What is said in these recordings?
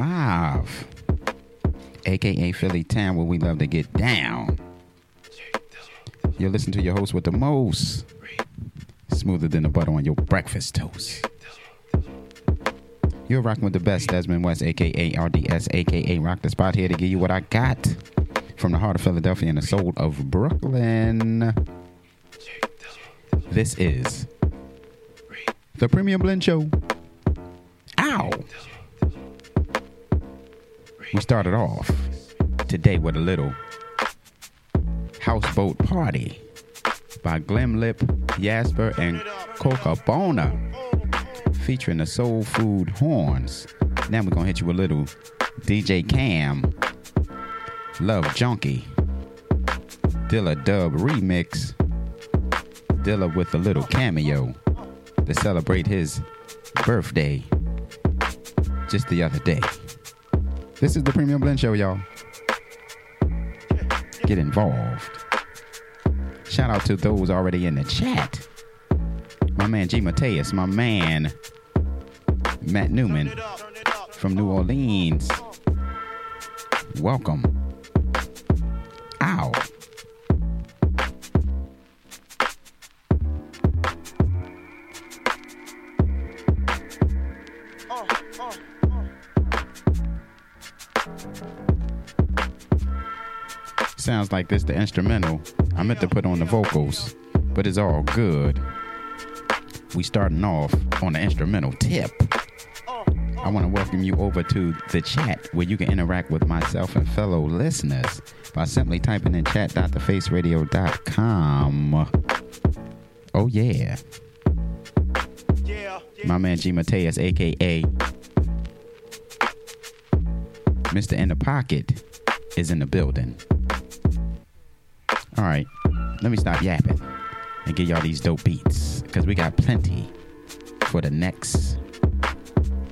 5, aka Philly Town, where we love to get down. You're listening to your host with the most, smoother than the butter on your breakfast toast. You're rocking with the best, Desmond West, aka RDS, aka Rocdaspot, here to give you what I got from the heart of Philadelphia and the soul of Brooklyn. This is the Premium Blend Show. We started off today with a little houseboat party by Glimlip, Jasper, and Coca Bona featuring the Soul Food Horns. Now we're gonna hit you with a little DJ Cam, Love Junkie, Dilla Dub Remix, Dilla with a little cameo to celebrate his birthday just the other day. This is the Premium Blend Show, y'all. Get involved. Shout out to those already in the chat. My man G. Mateus, my man Matt Newman from New Orleans. Welcome. Ow. sounds like this the instrumental. I meant to put on the vocals, but it's all good. We starting off on the instrumental tip. I want to welcome you over to the chat where you can interact with myself and fellow listeners by simply typing in chat.thefaceradio.com. Oh, yeah. yeah. My man G. Mateus, aka Mr. In the Pocket, is in the building. All right, let me stop yapping and get y'all these dope beats because we got plenty for the next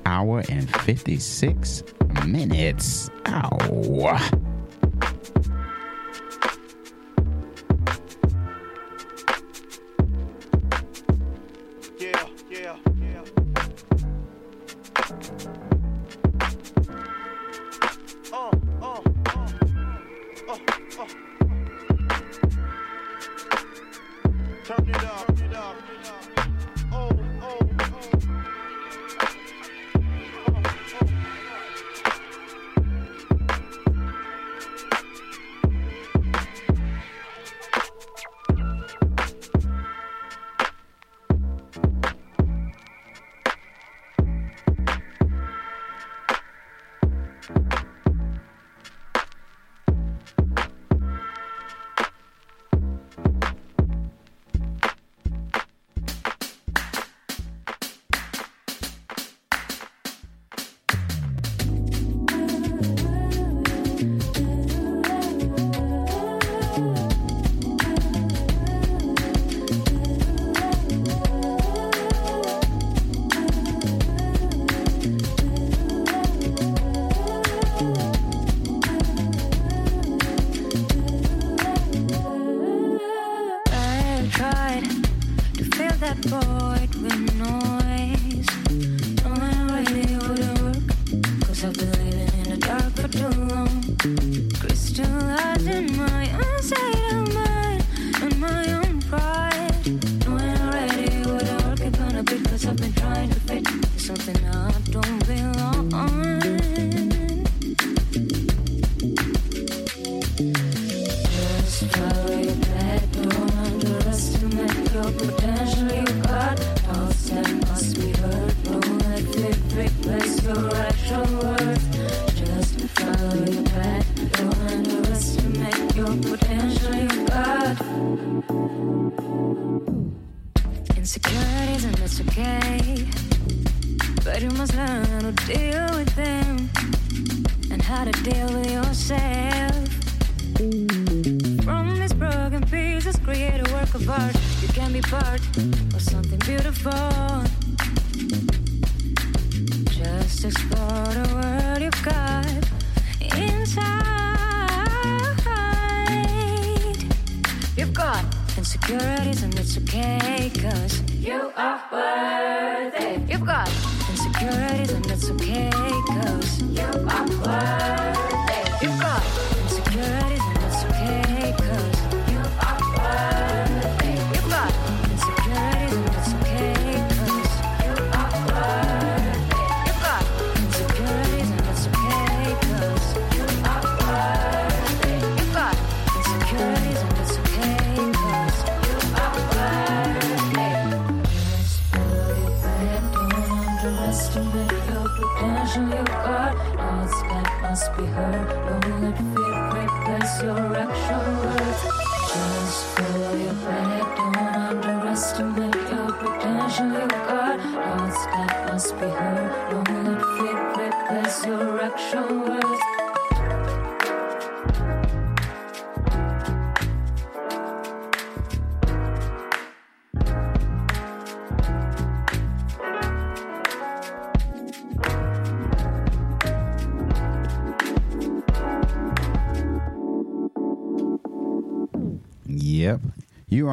hour and 56 minutes. Ow.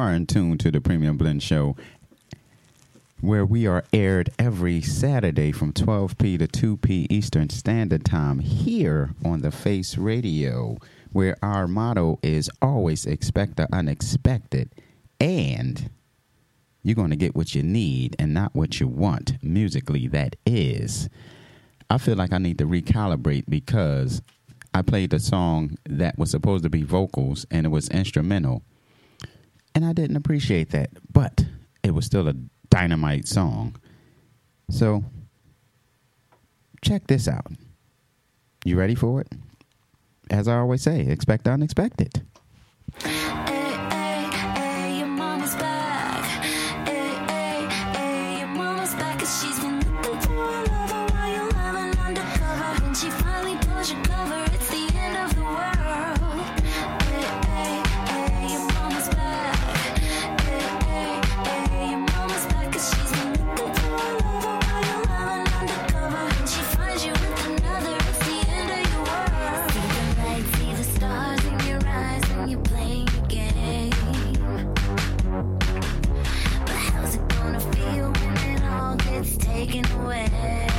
are in tune to the Premium Blend Show, where we are aired every Saturday from 12p to 2p Eastern Standard Time here on the Face Radio, where our motto is always expect the unexpected. And you're going to get what you need and not what you want musically that is. I feel like i need to recalibrate because i played a song that was supposed to be vocals and it was instrumental. And I didn't appreciate that, but it was still a dynamite song. So, check this out. You ready for it? As I always say, expect the unexpected. away.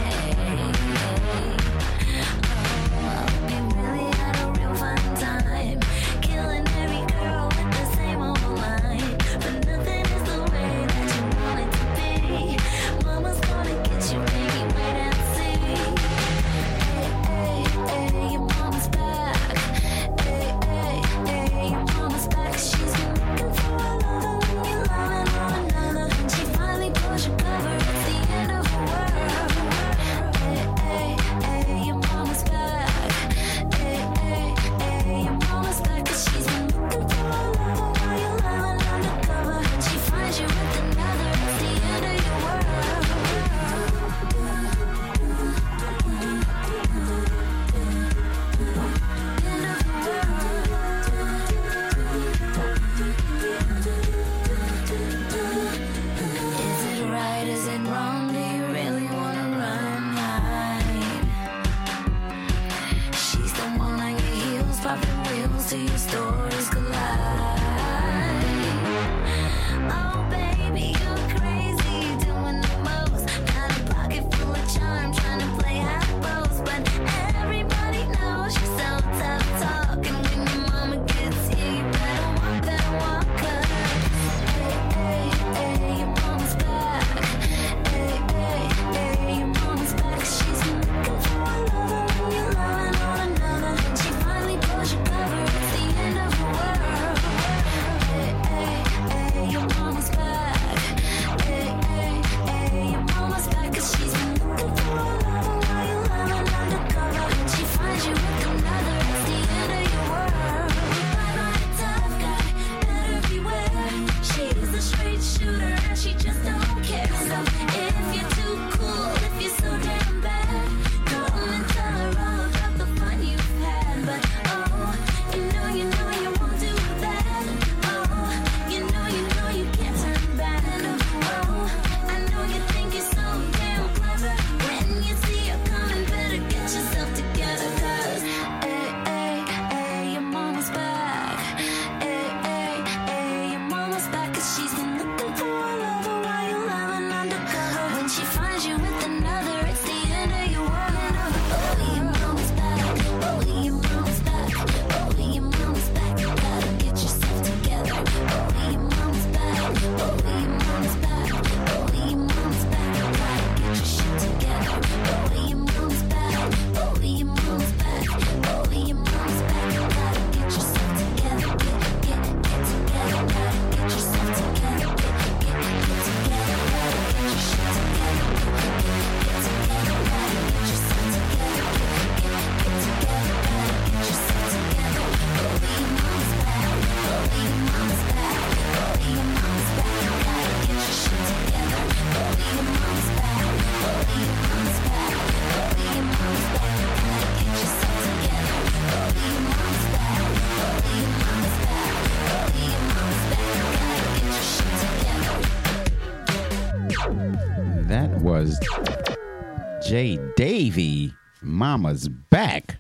Davy, Mama's back.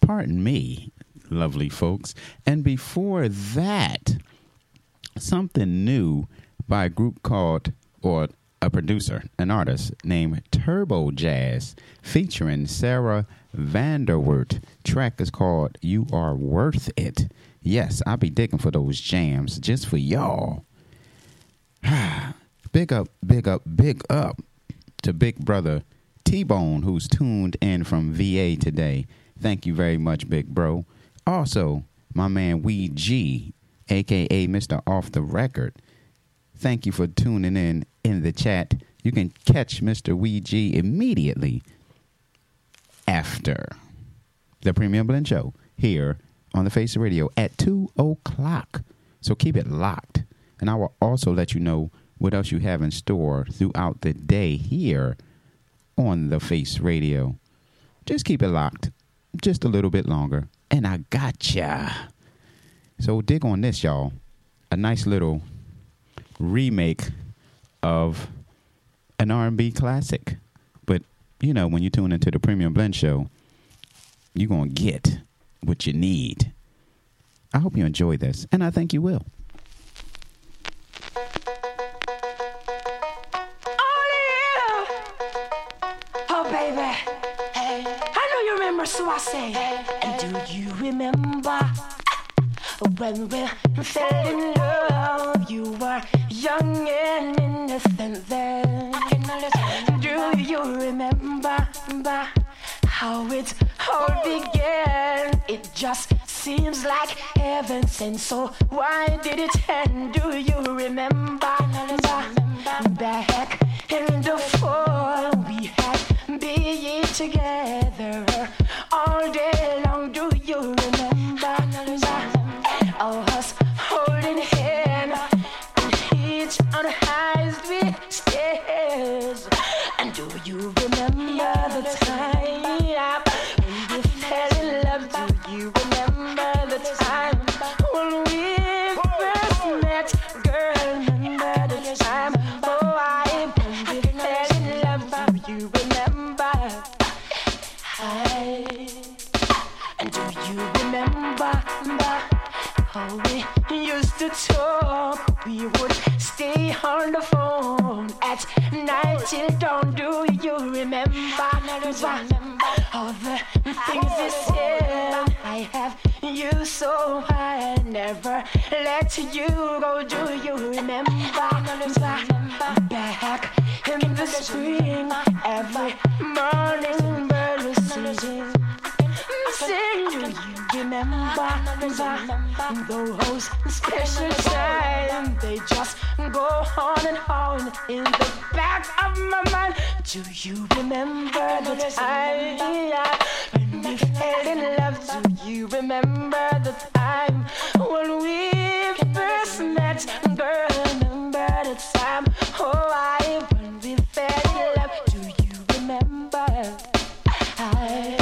Pardon me, lovely folks. And before that, something new by a group called, or a producer, an artist named Turbo Jazz, featuring Sarah Vanderwert. Track is called "You Are Worth It." Yes, I'll be digging for those jams just for y'all. big up, big up, big up to Big Brother T Bone, who's tuned in from VA today. Thank you very much, Big Bro. Also, my man Wee G, aka Mr. Off the Record. Thank you for tuning in in the chat. You can catch Mr. Wee G immediately after the Premium Blend Show here on the Face Radio at 2 o'clock. So keep it locked. And I will also let you know what else you have in store throughout the day here on the Face Radio. Just keep it locked just a little bit longer, and I gotcha. So dig on this, y'all. A nice little remake of an R&B classic. But you know, when you tune into the Premium Blend Show, you're gonna get what you need. I hope you enjoy this, and I think you will. I say. And do you remember when we fell in love? You were young and innocent then. Do you remember how it all began? It just seems like heaven sent. So why did it end? Do you remember? Back in the fall, we had been together all day long. Do you remember? Us holding hand and each on the highest we stairs. And do you remember the time We would stay on the phone at night till dawn. Do you remember? remember All the things we said. I have you so I never let you go. Do you remember? Back in the spring, every morning bird singing. Do you remember those special times? They just go on and on in the back of my mind. Do you remember the time when we fell in love? Do you remember the time when we first met? Girl, remember the time? Oh, I when we fell in love. Do you remember? I,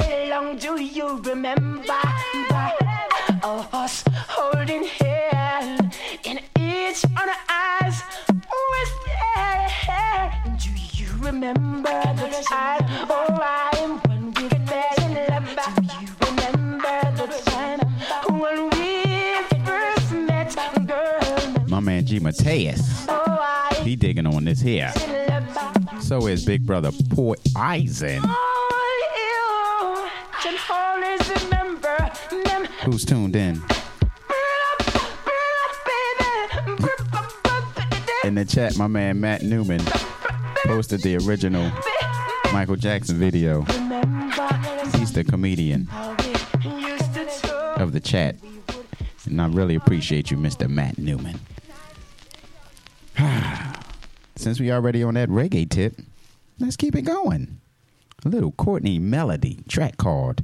long. Do you remember us holding hand in each on our eyes? Was there? Do you remember the time? Oh, I when we fell in love. Do you remember the time when we first met? Girl, My man G Mateus, oh, he digging on this here. So is Big Brother Port Eisen, oh, who's tuned in. In the chat, my man Matt Newman posted the original Michael Jackson video. He's the comedian of the chat. And I really appreciate you, Mr. Matt Newman. since we already on that reggae tip, let's keep it going. Little Courtney Melody track called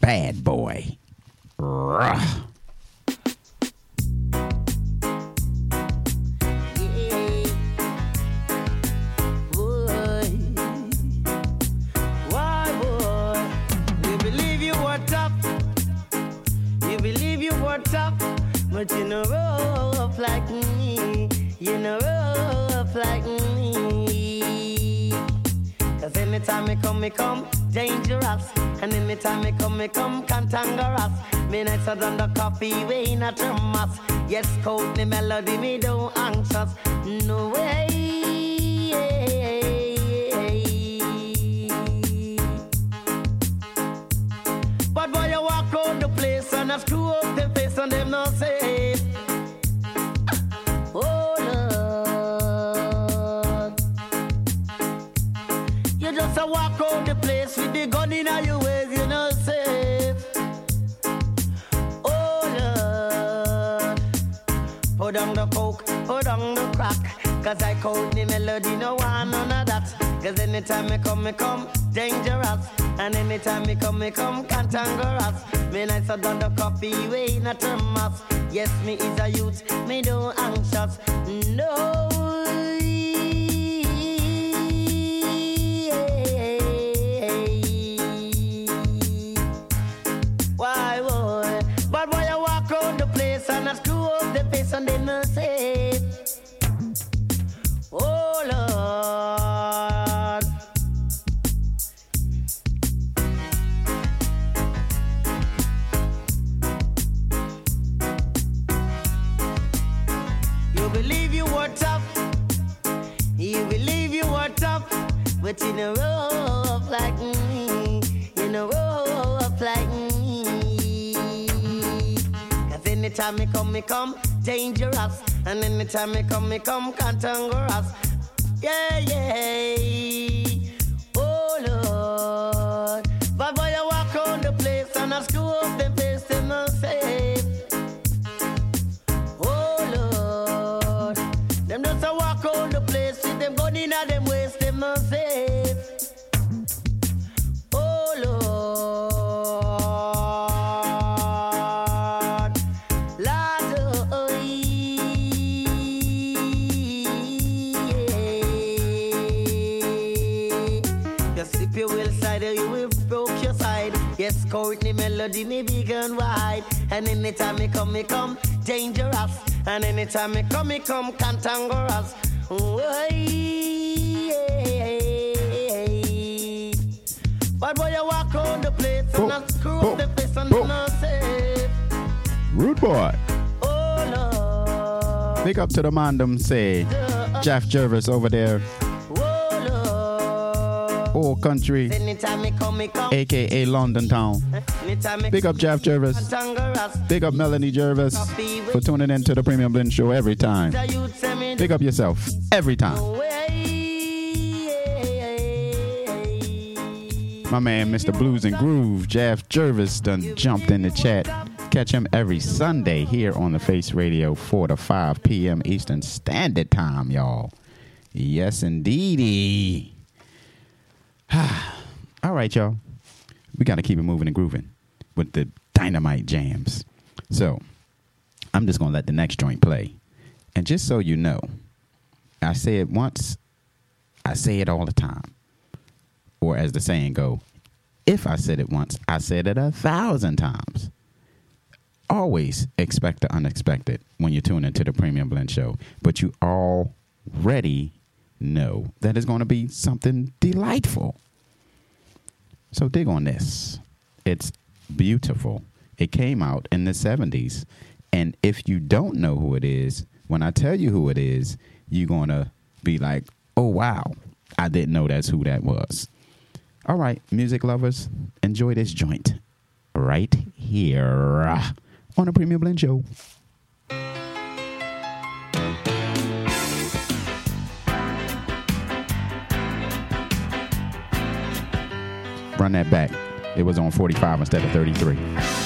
Bad Boy. But you know rough like me. You know rough like me. Anytime me come, me come dangerous. And anytime me come, me come cantankerous. Me are done the coffee way not a must. Yes, cold the melody, me don't anxious. No way. But boy, you walk out the place and I screw up the face and them not Cause I call the melody, no one none of that. Cause anytime me come, me come dangerous. And anytime me come, me come cantankerous. Me nice a done the coffee way, not a must. Yes, me is a youth, me don't anxious. No. Why, boy? But boy, I walk around the place and I screw up the face and then I But you know rough like me. You know rough like me. Cause anytime me come, me come dangerous. And anytime me come, me come cantankerous. Yeah, yeah. Oh Lord. But boy, I walk on the place and I screw up the face and I say, Oh Lord. Them just a walk on the place with them gun in them waist, Oh Lord. Lord. You slip your you will broke your side. Yes, Courtney melody me big and wide. And anytime me come, me come dangerous. And anytime me come, me come cantankerous. But boy, you walk on the place and I screw up the face and boom. not safe. Rude boy. Oh Lord, Big up to the man them say. Jeff Jervis over there. oh Old country. Me come, me come. AKA London Town. Eh, anytime Big up Jeff Jervis. Big up Melanie Jervis for tuning in to the Premium Blend Show every time. The youth say me Big up yourself every time. My man, Mr. Blues and Groove, Jeff Jervis, done jumped in the chat. Catch him every Sunday here on the Face Radio, 4 to 5 p.m. Eastern Standard Time, y'all. Yes, indeedy. All right, y'all. We got to keep it moving and grooving with the dynamite jams. So, I'm just going to let the next joint play. And just so you know, I say it once, I say it all the time. Or as the saying go, if I said it once, I said it a thousand times. Always expect the unexpected when you tune into the Premium Blend Show, but you already know that it's going to be something delightful. So dig on this. It's beautiful. It came out in the 70s. And if you don't know who it is, when I tell you who it is, you're going to be like, oh, wow, I didn't know that's who that was. All right, music lovers, enjoy this joint right here on a Premium Blend Show. Run that back. It was on 45 instead of 33.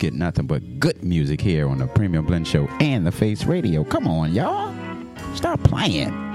Get nothing but good music here on the Premium Blend Show and the Face Radio. Come on, y'all. Stop playing.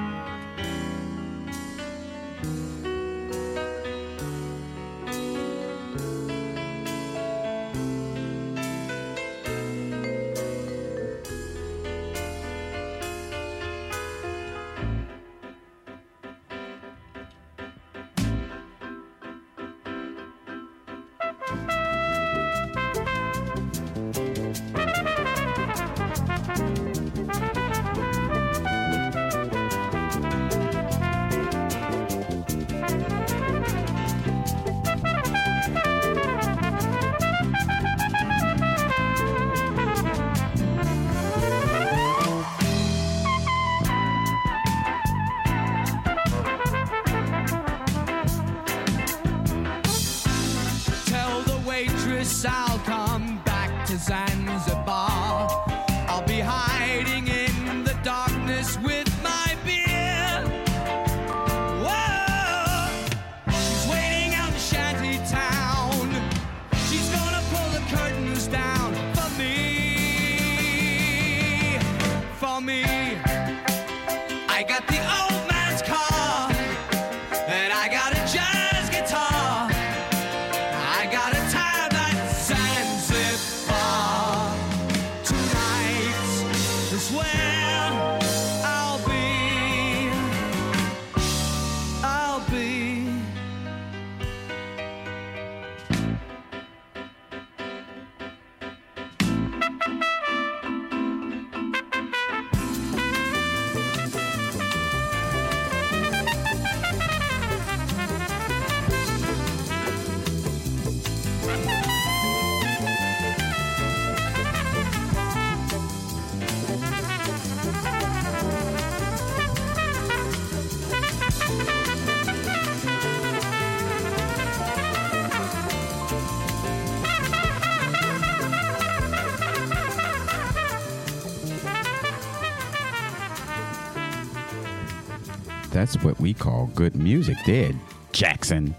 Good music there, Jackson.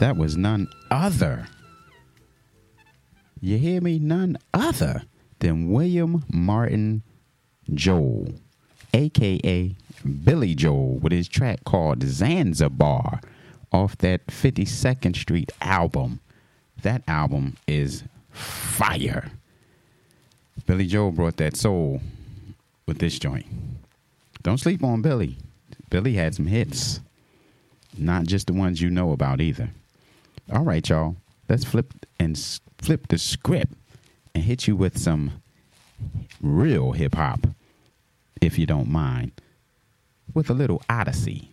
That was none other. You hear me? None other than William Martin Joel, aka Billy Joel, with his track called Zanzibar off that 52nd Street album. That album is fire. Billy Joel brought that soul with this joint. Don't sleep on Billy. Billy had some hits, not just the ones you know about either. All right, y'all. Let's flip and flip the script and hit you with some real hip hop, if you don't mind, with a little Odyssey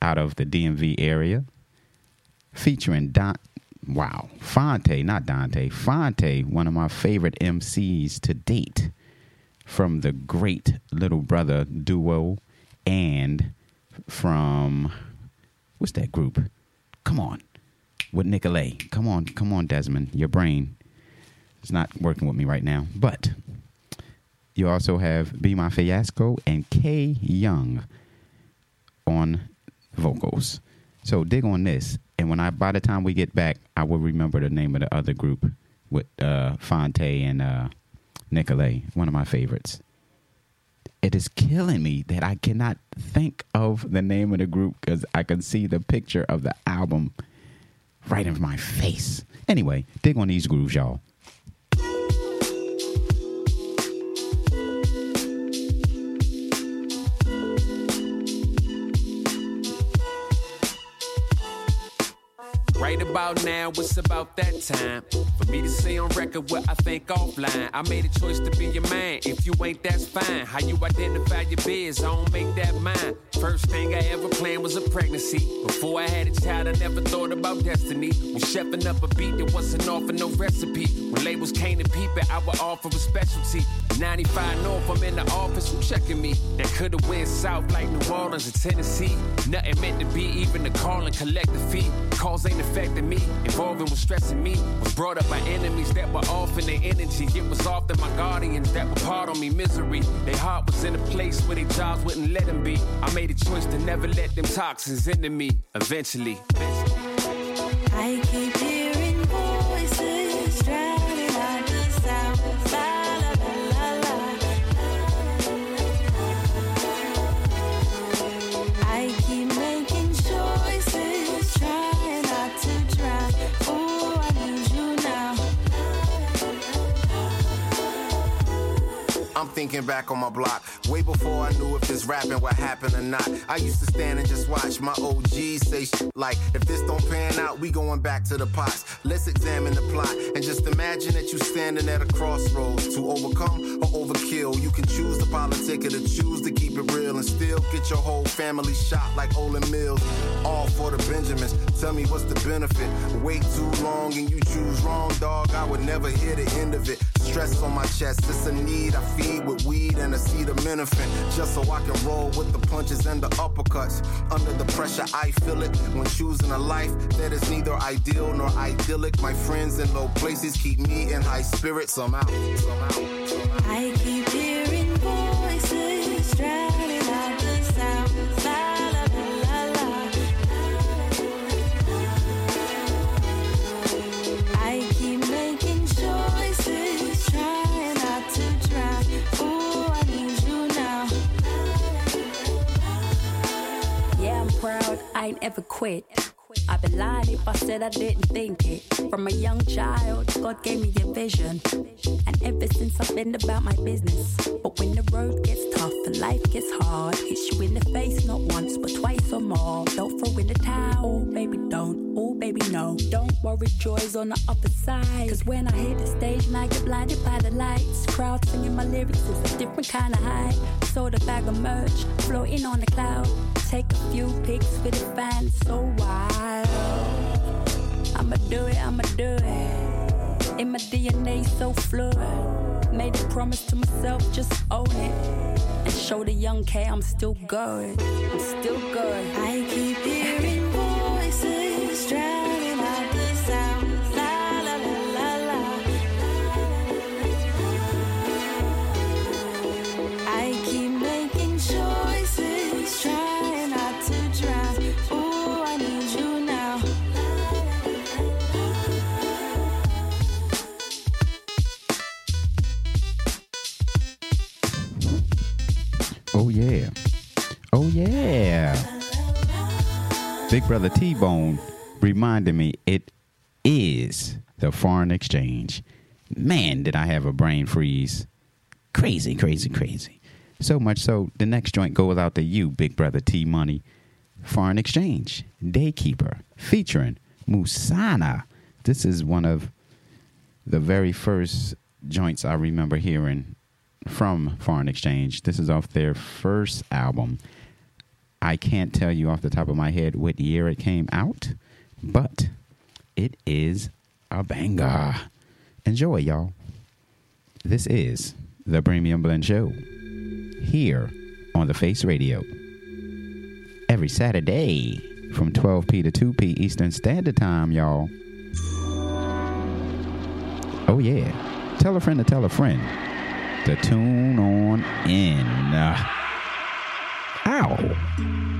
out of the DMV area, featuring Don. Wow, Phonte, not Dante. Phonte, one of my favorite MCs to date, from the great Little Brother duo, and from what's that group? Come on, with Nicolay. Come on, come on, Desmond. Your brain is not working with me right now. But you also have Be My Fiasco and K Young on vocals. So dig on this, and when I by the time we get back, I will remember the name of the other group with uh, Phonte and uh, Nicolay, one of my favorites. It is killing me that I cannot think of the name of the group because I can see the picture of the album right in my face. Anyway, dig on these grooves, y'all. Right about now, it's about that time for me to say on record what I think offline. I made a choice to be your man. If you ain't, that's fine. How you identify your biz, I don't make that mine. First thing I ever planned was a pregnancy. Before I had a child, I never thought about destiny. Was chefing up a beat that wasn't off offer no recipe. When labels came to peep it, I would offer a specialty. 95 North, I'm in the office, who checking me? That could've went south like New Orleans or Tennessee. Nothing meant to be, even the call and collect the fee. Calls ain't affecting me, involving was stressing me. Was brought up by enemies that were off in their energy. It was off often my guardians that were part on me misery. Their heart was in a place where their jobs wouldn't let them be. I made a choice to never let them toxins into me. Eventually, I keep hearing thinking back on my block, way before I knew if this rapping would happen or not. I used to stand and just watch my OGs say shit like, if this don't pan out, we going back to the pots. Let's examine the plot and just imagine that you standing at a crossroads to overcome or overkill. You can choose the politic or to choose to keep it real and still get your whole family shot like Olan Mills. All for the Benjamins. Tell me what's the benefit? Wait too long and you choose wrong, dog. I would never hear the end of it. Stress on my chest, it's a need I feed with weed and acetaminophen. Just so I can roll with the punches and the uppercuts. Under the pressure, I feel it when choosing a life that is neither ideal nor idyllic. My friends in low places keep me in high spirits. Somehow, somehow, somehow. I keep hearing voices drowning out I ain't ever quit. I'd be lying if I said I didn't think it. From a young child, God gave me a vision. And ever since I've been about my business. But when the road gets tough and life gets hard, hits you in the face not once but twice or more. Don't throw in the towel, baby, don't. Oh, baby, no. Don't worry, joy's on the other side. Cause when I hit the stage and I get blinded by the lights, crowd singing my lyrics is a different kind of high. Sold a bag of merch, floating on the cloud. Take a few pics for the fans, so I'ma do it, I'ma do it. In my DNA, so fluid. Made a promise to myself, just own it. And show the young K I'm still good. I'm still good. I keep hearing voices drowning out the sound. Big brother T Bone reminded me it is the foreign exchange. Man, did I have a brain freeze. Crazy, crazy, crazy. So much so the next joint goes out to you, Big Brother T Money. Foreign Exchange, Daykeeper, featuring Muhsinah. This is one of the very first joints I remember hearing from Foreign Exchange. This is off their first album. I can't tell you off the top of my head what year it came out, but it is a banger. Enjoy, y'all. This is the Premium Blend Show here on the Face Radio. Every Saturday from 12p to 2p Eastern Standard Time, y'all. Oh, yeah. Tell a friend to tell a friend to tune on in. Uh, ow.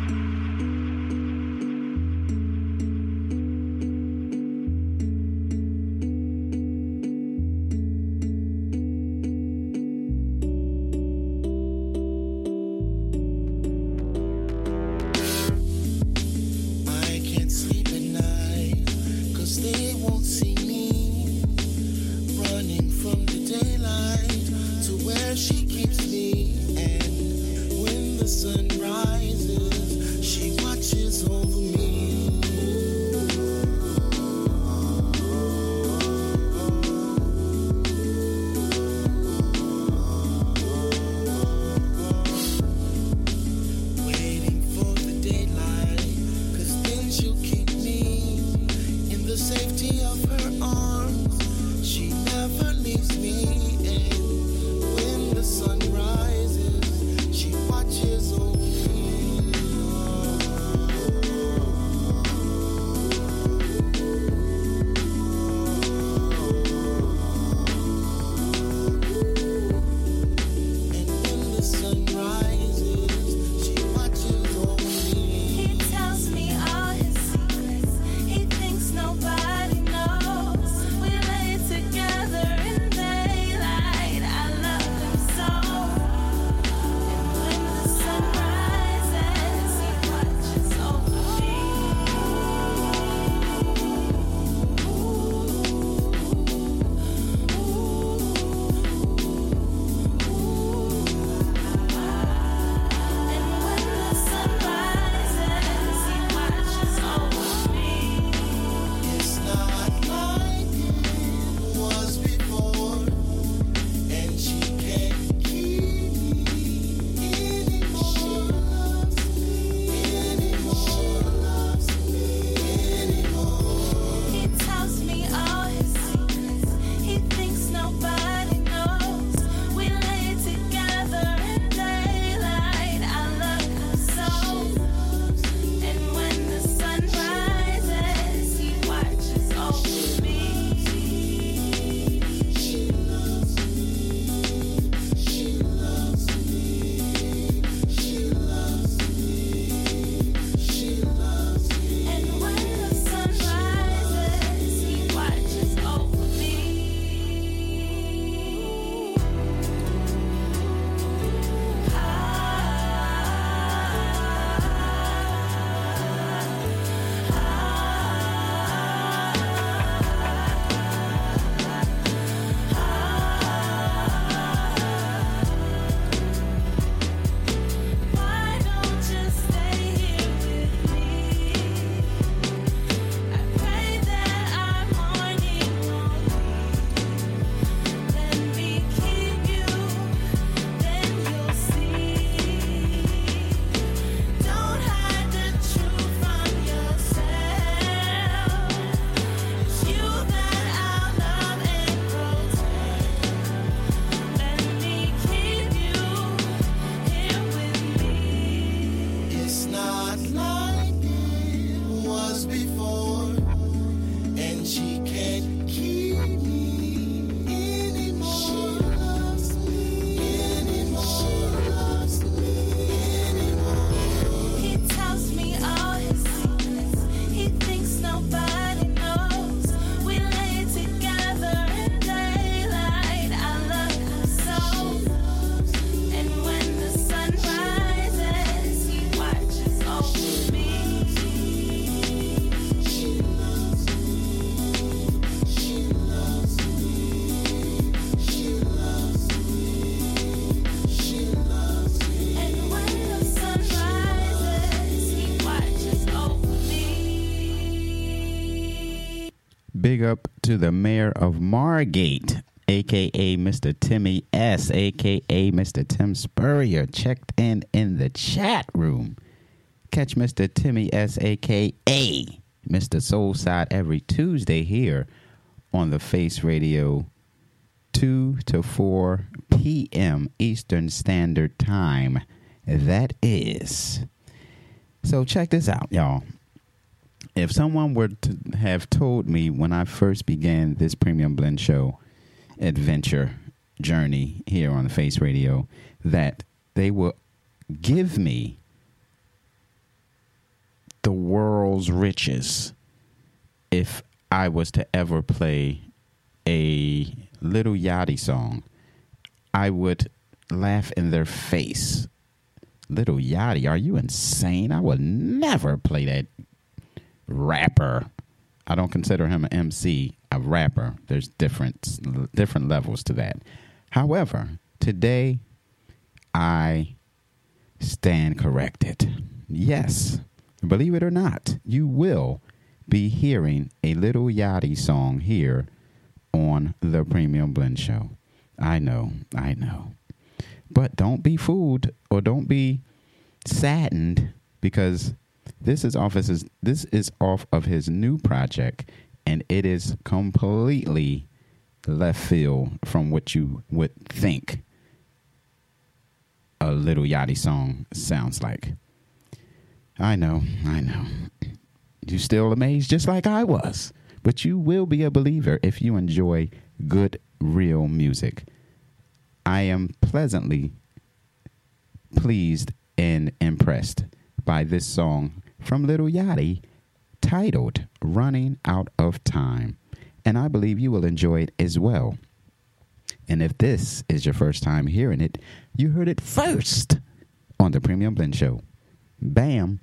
To the mayor of Margate, aka Mr. Timmy S, aka Mr. Tim Spurrier, checked in in the chat room. Catch Mr. Timmy S, aka Mr. Soulside, every Tuesday here on the Face Radio, 2 to 4 p.m. Eastern Standard Time. That is. So check this out, y'all. If someone were to have told me when I first began this Premium Blend Show adventure journey here on the Face Radio that they will give me the world's riches if I was to ever play a Little Yachty song, I would laugh in their face. Little Yachty, are you insane? I would never play that rapper. I don't consider him an MC, a rapper. There's different different levels to that. However, today I stand corrected. Yes, believe it or not, you will be hearing a little Yachty song here on the Premium Blend Show. I know, I know. But don't be fooled or don't be saddened because this is off of his, this is off of his new project and it is completely left field from what you would think a little Yachty song sounds like. I know, I know. You still amazed just like I was. But you will be a believer if you enjoy good, real music. I am pleasantly pleased and impressed by this song from Little Yachty titled Running Out of Time. And I believe you will enjoy it as well. And if this is your first time hearing it, you heard it first on the Premium Blend Show. Bam.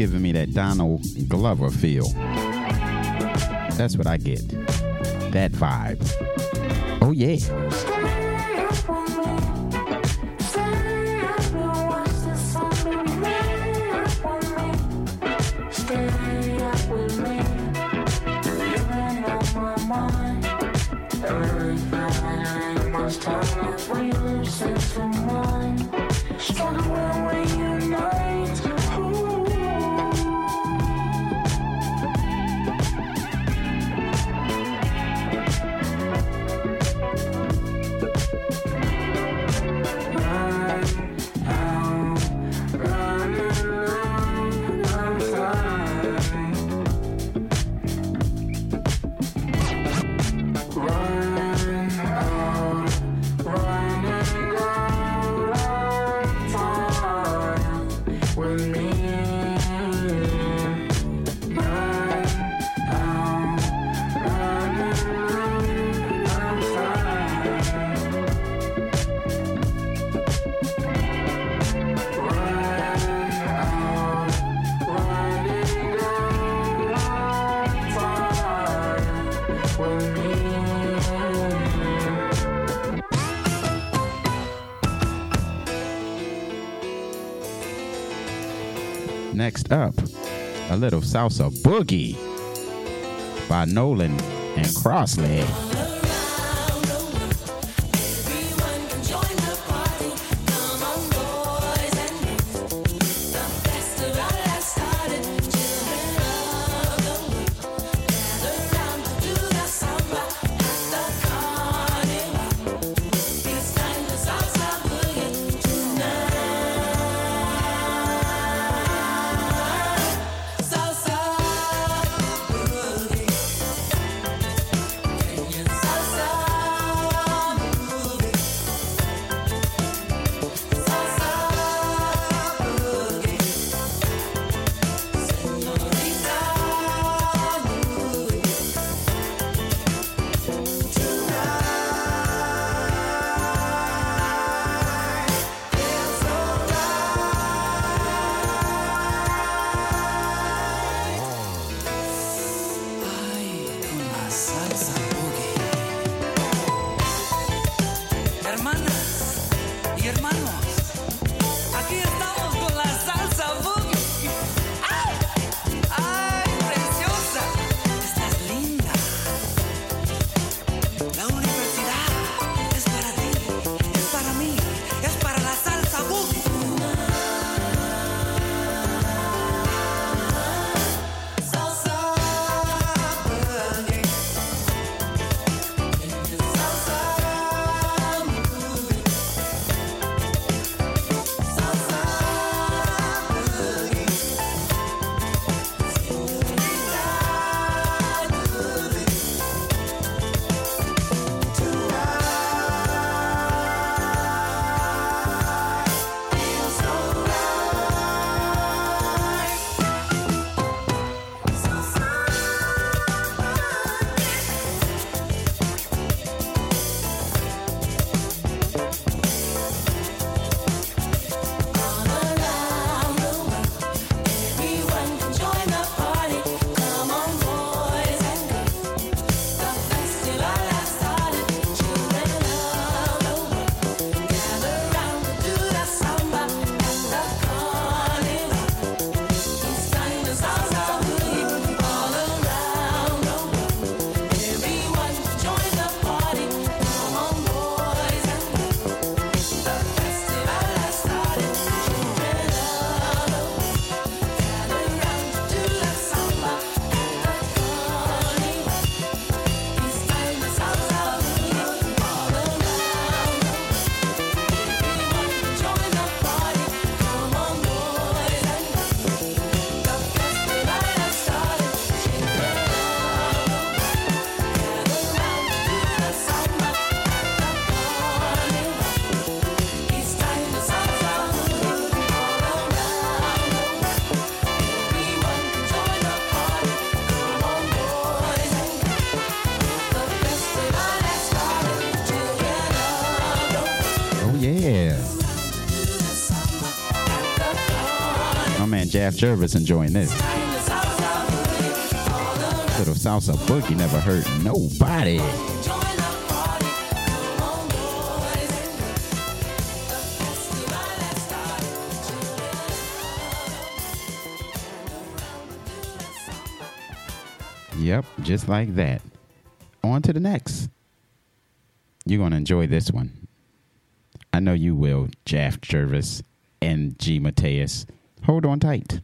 Giving me that Donald Glover feel. That's what I get. That vibe. Oh yeah. Salsa boogie by Nolan and Crossleg. Jeff Jervis enjoying this. Little salsa boogie never hurt nobody. Yep, just like that. On to the next. You're going to enjoy this one. I know you will, Jeff Jervis and G. Mateus. Hold on tight.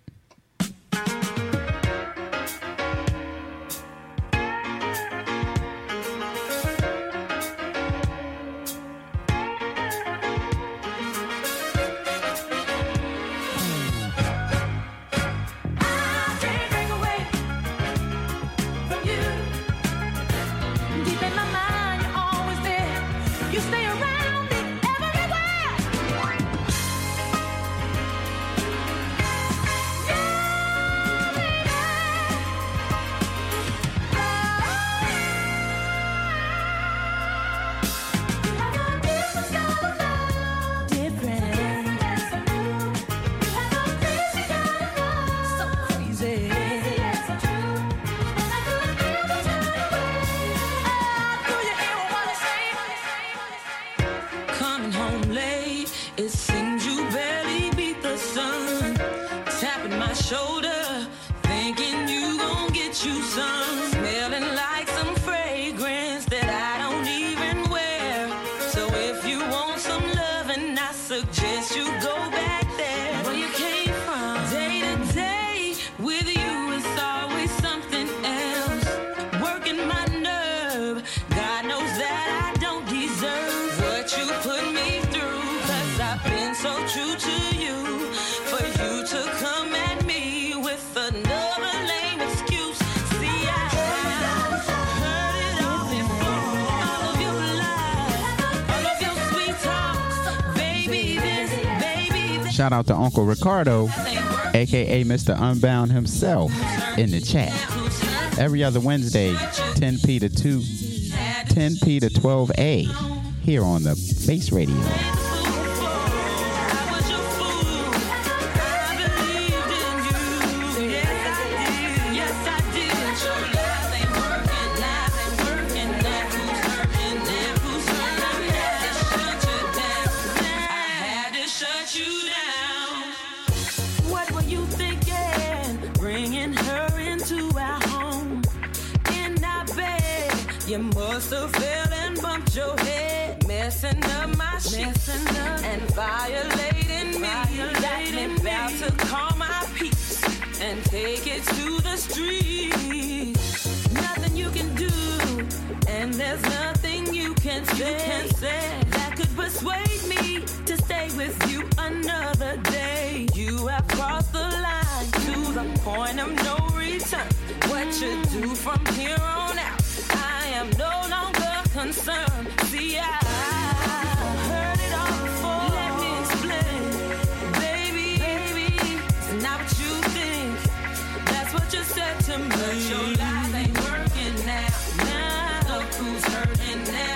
Uncle Ricardo, aka Mr. Unbound himself, in the chat. Every other Wednesday, 10p to 2, 10p to 12a, here on the Face Radio. Persuade me to stay with you another day. You have crossed the line to the point of no return. What you do from here on out, I am no longer concerned. See, I heard it all before. Let me explain, baby, baby. It's not what you think. That's what you said to me. But your lies ain't working now. Now look who's hurting. Now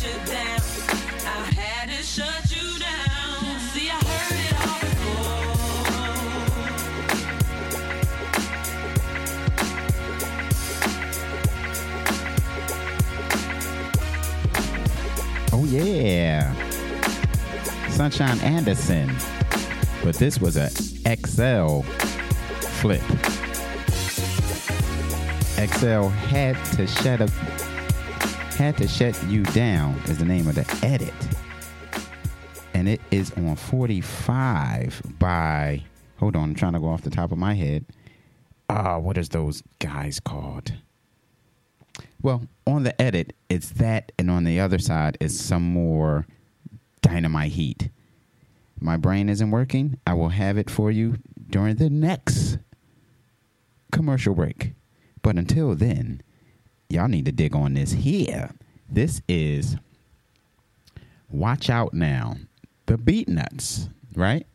yeah. Sunshine Anderson. But this was a XL flip. XL had to shut up. Had to shut you down is the name of the edit. And it is on 45 by, hold on, I'm trying to go off the top of my head. Ah, what is those guys called? Well, on the edit, it's that, and on the other side is some more dynamite heat. My brain isn't working. I will have it for you during the next commercial break. But until then, y'all need to dig on this here. This is Watch out now. The Beatnuts, right?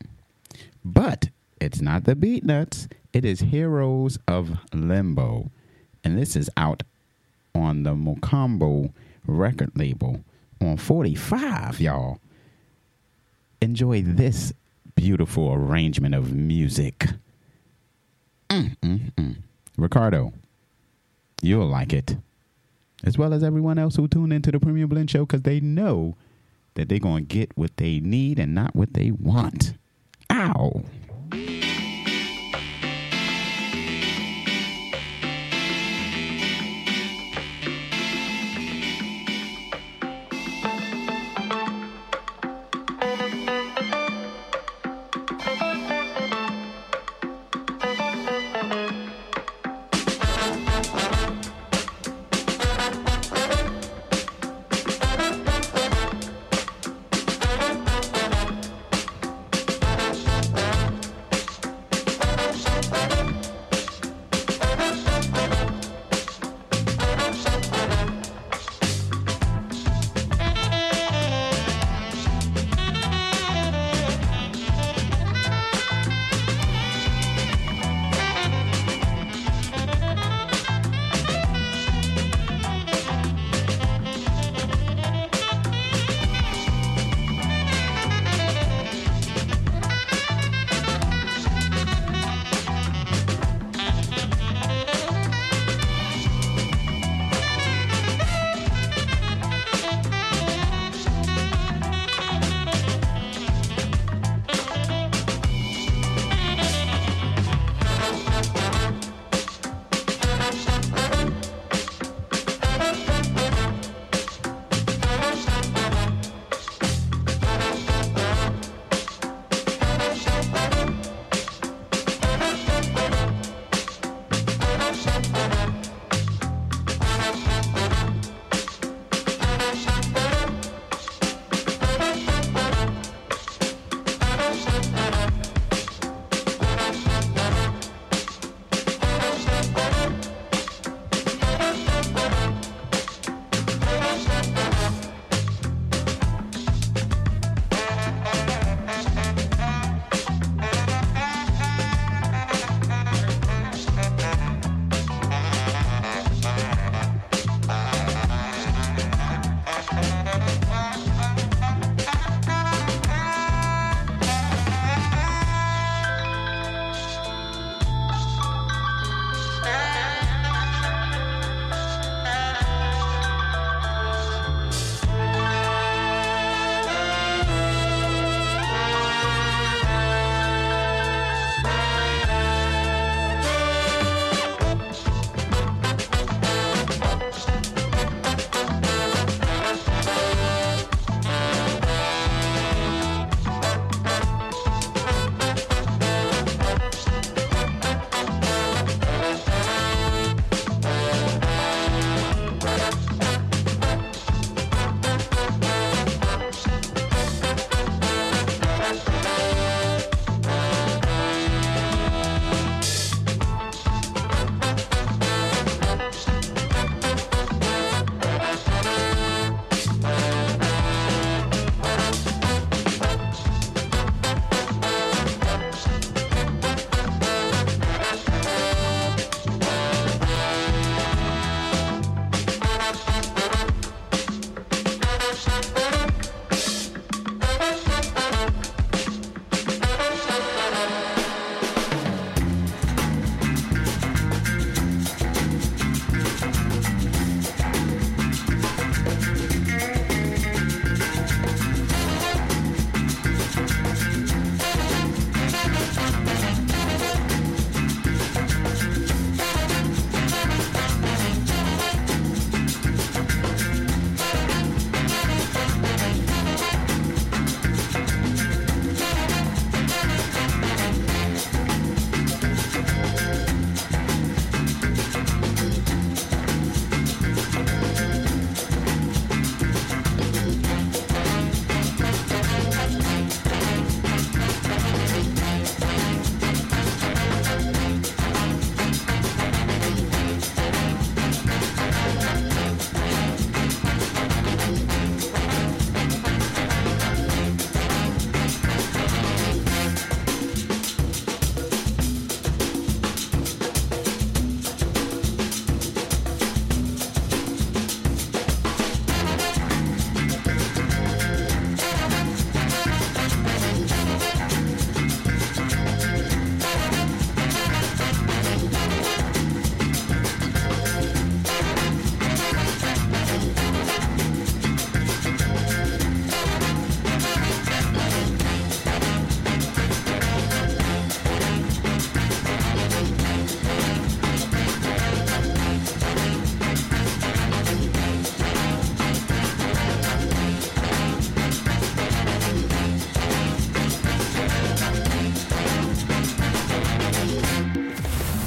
But it's not the Beatnuts. It is Heroes of Limbo. And this is out on the Mocambo record label on 45, y'all. Enjoy this beautiful arrangement of music. Mm, mm, mm. Ricardo, you'll like it. As well as everyone else who tune into the Premium Blend Show because they know that they're going to get what they need and not what they want. Ow.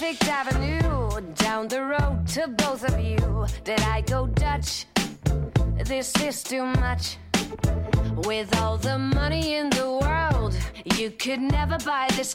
perfect avenue down the road to both of you. Did I go Dutch? This is too much. With all the money in the world, you could never buy this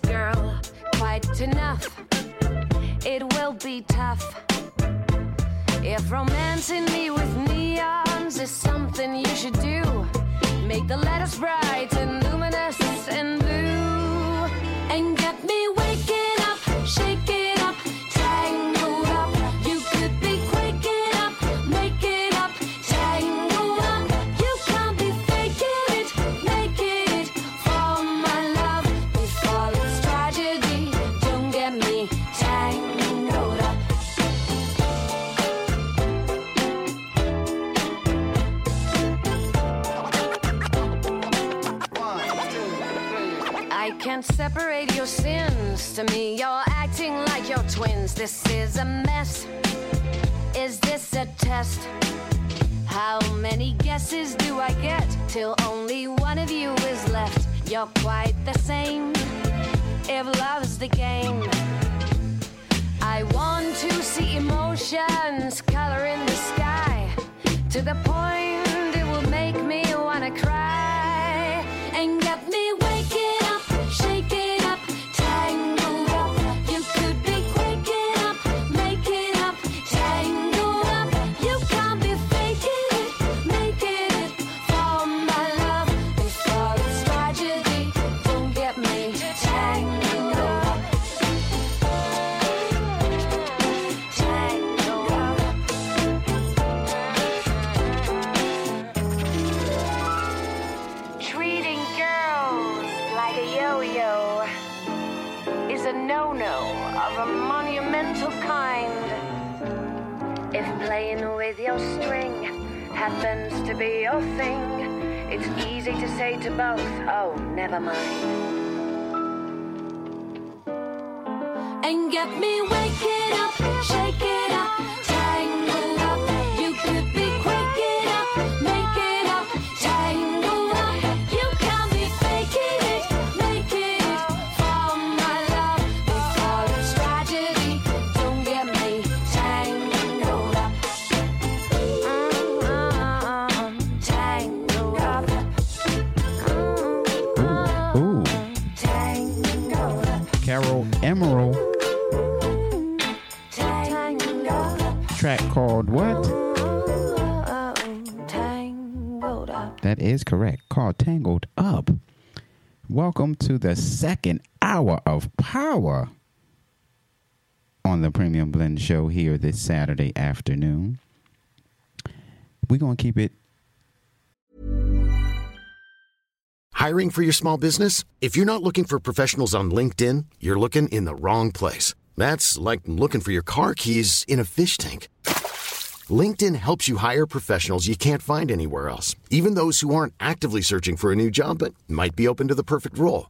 and get me waking up. The second hour of power on the Premium Blend Show here this Saturday afternoon. We're going to keep it Hiring for your small business? If you're not looking for professionals on LinkedIn, you're looking in the wrong place. That's like looking for your car keys in a fish tank. LinkedIn helps you hire professionals you can't find anywhere else, even those who aren't actively searching for a new job but might be open to the perfect role.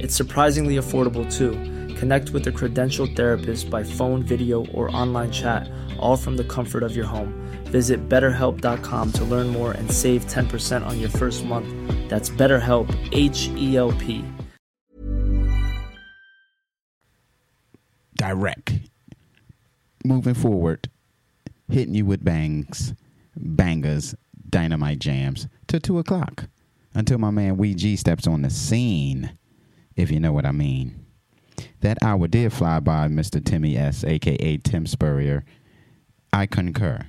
It's surprisingly affordable too. Connect with a credentialed therapist by phone, video, or online chat, all from the comfort of your home. Visit betterhelp.com to learn more and save 10% on your first month. That's BetterHelp, H E L P. direct. Moving forward, hitting you with bangs, bangers, dynamite jams till two o'clock until my man Wee G steps on the scene, if you know what I mean. That hour did fly by, Mr. Timmy S., aka Tim Spurrier. I concur.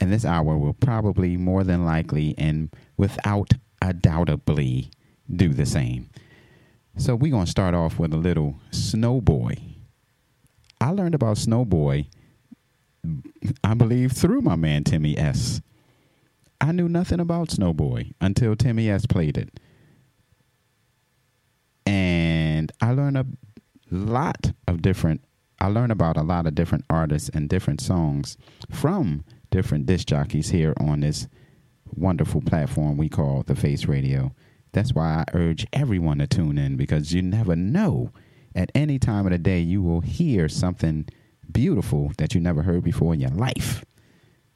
And this hour will probably more than likely and without a doubtably do the same. So we're going to start off with a little Snowboy. I learned about Snowboy, I believe, through my man Timmy S. I knew nothing about Snowboy until Timmy S played it. And I learn a lot of different, I learned about a lot of different artists and different songs from different disc jockeys here on this wonderful platform we call the Face Radio. That's why I urge everyone to tune in because you never know. At any time of the day, you will hear something beautiful that you never heard before in your life.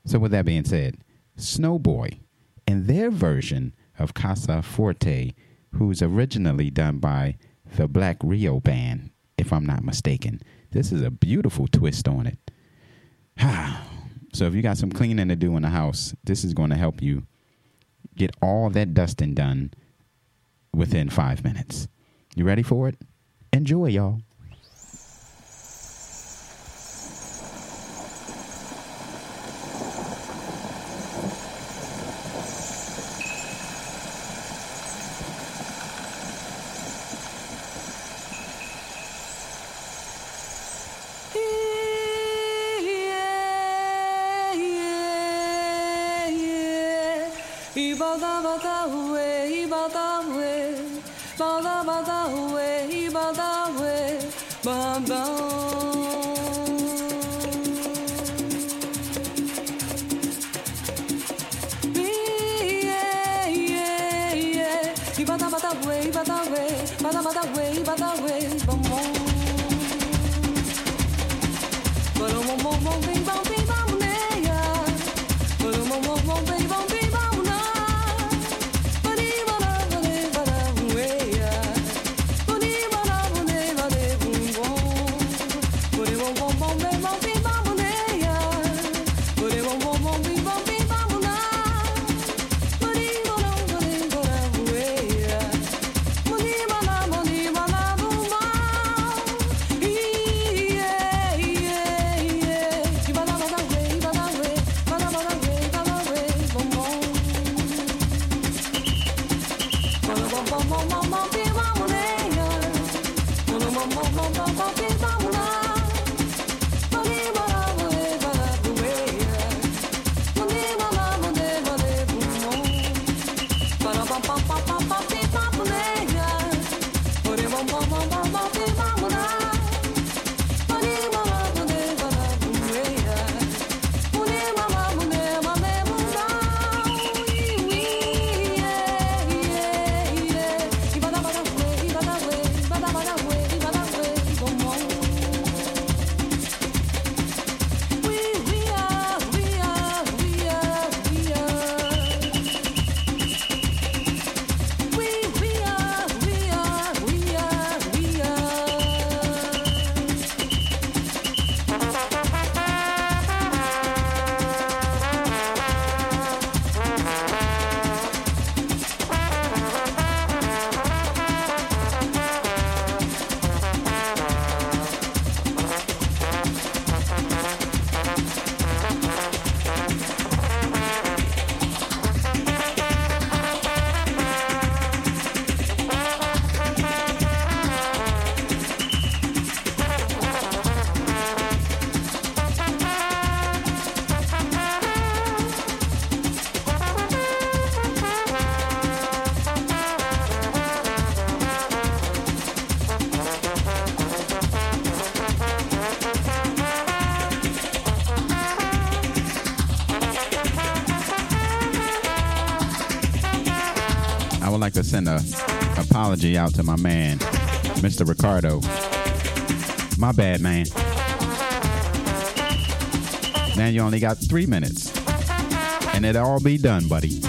So, with that being said, Snowboy and their version of Casa Forte, who's originally done by the Black Rio Band, if I'm not mistaken. This is a beautiful twist on it. so, if you got some cleaning to do in the house, this is going to help you get all that dusting done within five minutes. You ready for it? Enjoy, y'all. Apology out to my man, Mr. Ricardo. My bad, man. Man, you only got three minutes. And it'll all be done, buddy.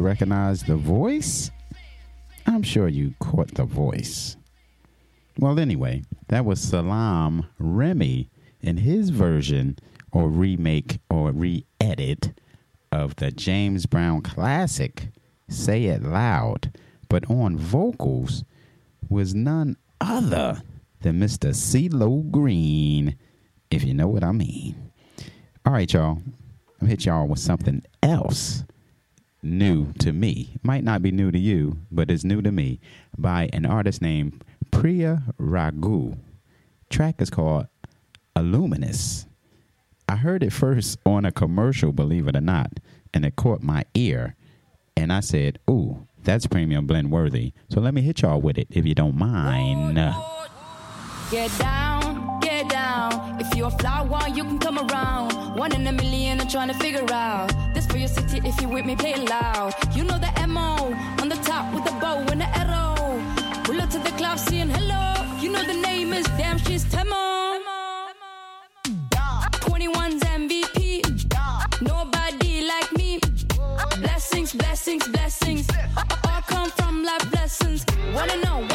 You recognize the voice? I'm sure you caught the voice. Well, anyway, that was Salaam Remi in his version or remake or re edit of the James Brown classic, Say It Loud. But on vocals was none other than Mr. CeeLo Green, if you know what I mean. All right, y'all. I'm hit y'all with something else new to me. Might not be new to you, but it's new to me by an artist named Priya Ragu. Track is called Illuminous. I heard it first on a commercial, believe it or not, and it caught my ear. And I said, Ooh, that's premium blend worthy. So let me hit y'all with it if you don't mind. Get down. If you're a flower, you can come around. One in a million, I'm trying to figure out. This for your city, if you with me, play it loud. You know the MO on the top with the bow and the arrow. Pull up to the club, saying hello. You know the name is damn, she's Temo. 21's MVP. Nobody like me. Blessings, blessings, blessings. All come from life lessons. Wanna know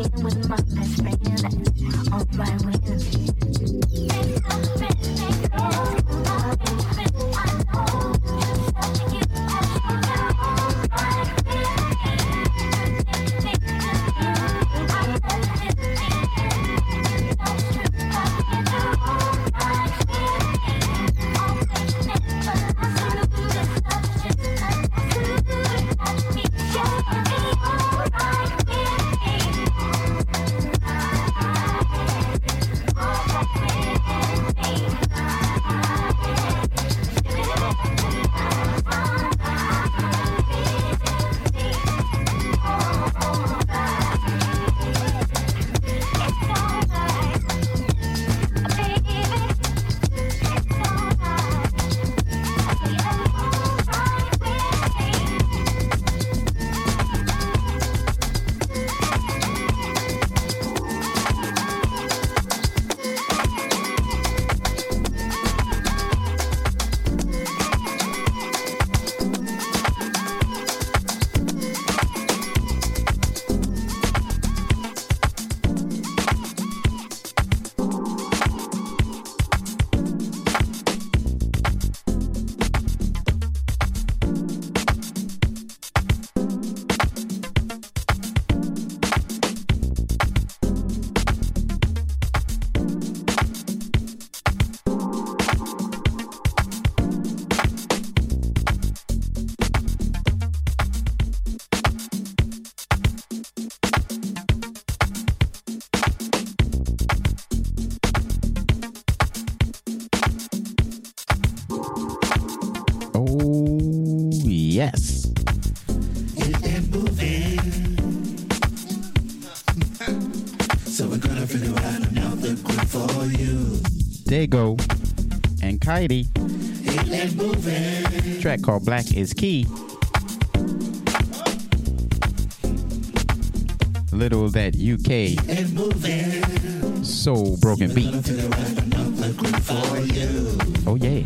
with my best friend on my Dego and Kaidi. Track called Black is Key. Little that UK soul broken beat. Oh yeah.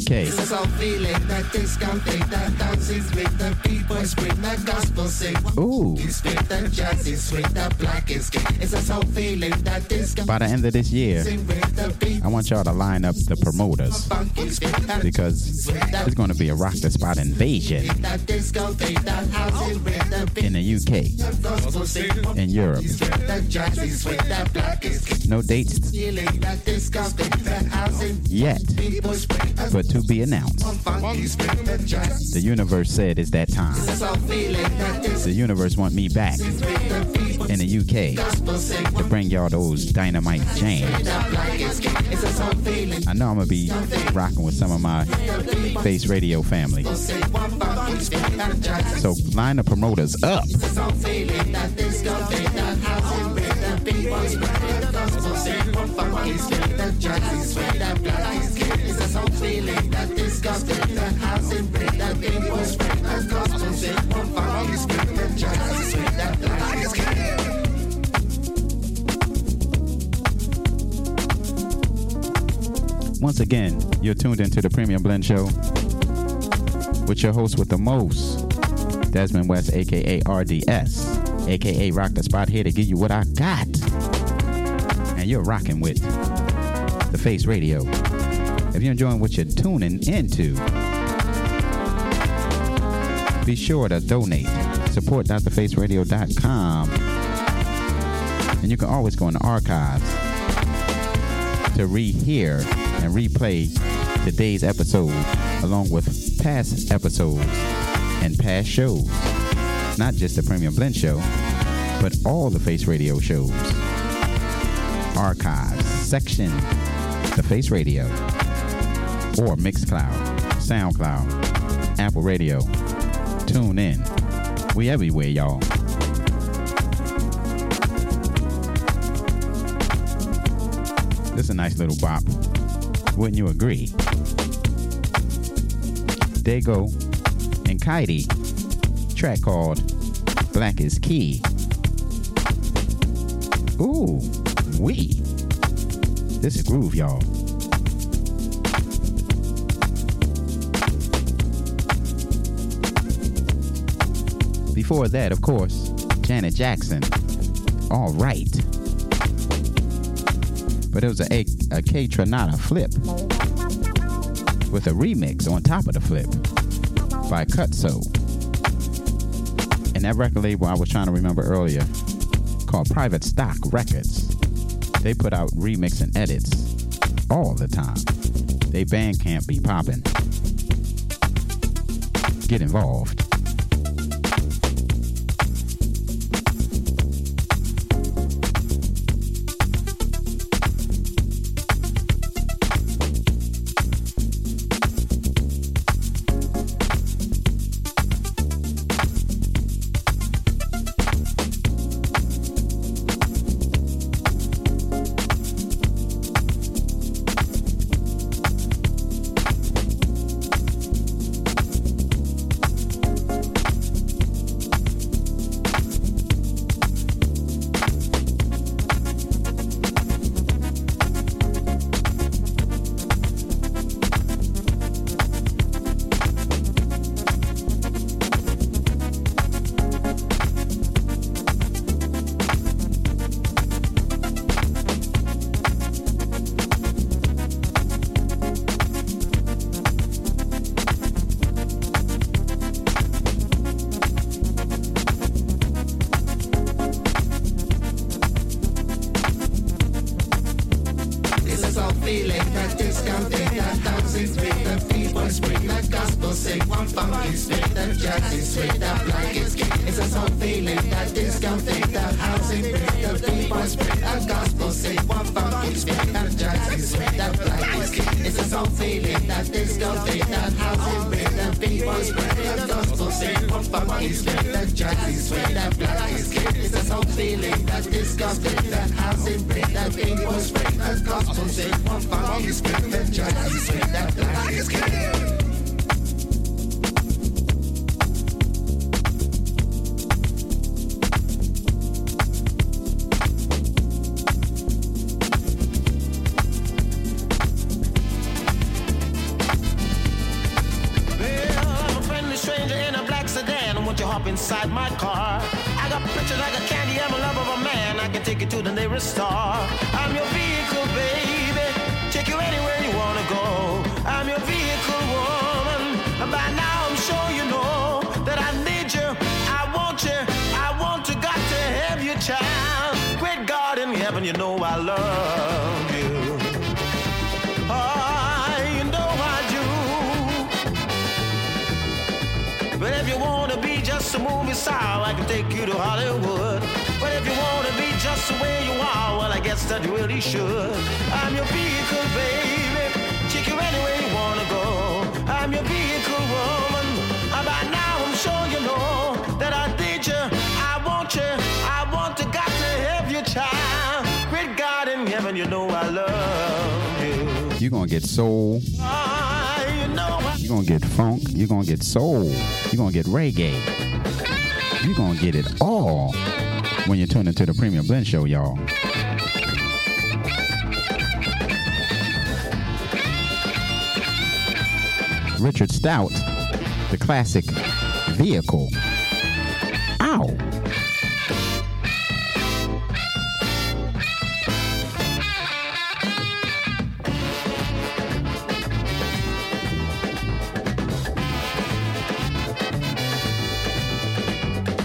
King. It's a soul feeling that discounting by the end of this year, the. I want y'all to line up the promoters because it's going to be a Rocdaspot invasion the in the UK and Europe. The the. No dates Yet, but to be announced. The universe said it's that time. The universe want me back in the UK to bring y'all those dynamite jams. I know I'm gonna be rocking with some of my face radio family. So line the promoters up. That a feeling that that in spit that is sweet. That is king. Once again, you're tuned into the Premium Blend Show with your host with the most, Desmond West, aka RDS, aka Rocdaspot, here to give you what I got. And you're rocking with the Face Radio. If you're enjoying what you're tuning into, be sure to donate. Support Support.thefaceradio.com. And you can always go in the archives to rehear and replay today's episode along with past episodes and past shows. Not just the Premium Blend Show, but all the Face Radio shows. Archives section, the Face Radio, or Mixcloud, SoundCloud, Apple Radio. Tune in. We everywhere, y'all. This is a nice little bop. Wouldn't you agree? Dego and Kaidi. Track called Black is Key. Ooh, we. This is groove, y'all. Before that, of course, Janet Jackson. All right. But it was a, a, a Kaytranada flip with a remix on top of the flip by Cutso. And that record label I was trying to remember earlier called Private Stock Records. They put out remix and edits all the time. They band can't be popping. Get involved. Hop inside my car? I got pictures like a candy. I'm a love of a man. I can take you to the nearest star. That you really should. I'm your vehicle, baby. Take you anywhere you wanna go. I'm your vehicle, woman. And by now I'm sure you know that I need you. I want you. I want to, got to have you, child. Great God in heaven, you know I love you. You're gonna get soul. Ah, you know I You're gonna get funk. You're gonna get soul. You're gonna get reggae. You're gonna get it all when you tune into the Premium Blend Show, y'all. Richard Stout, the classic vehicle. Ow!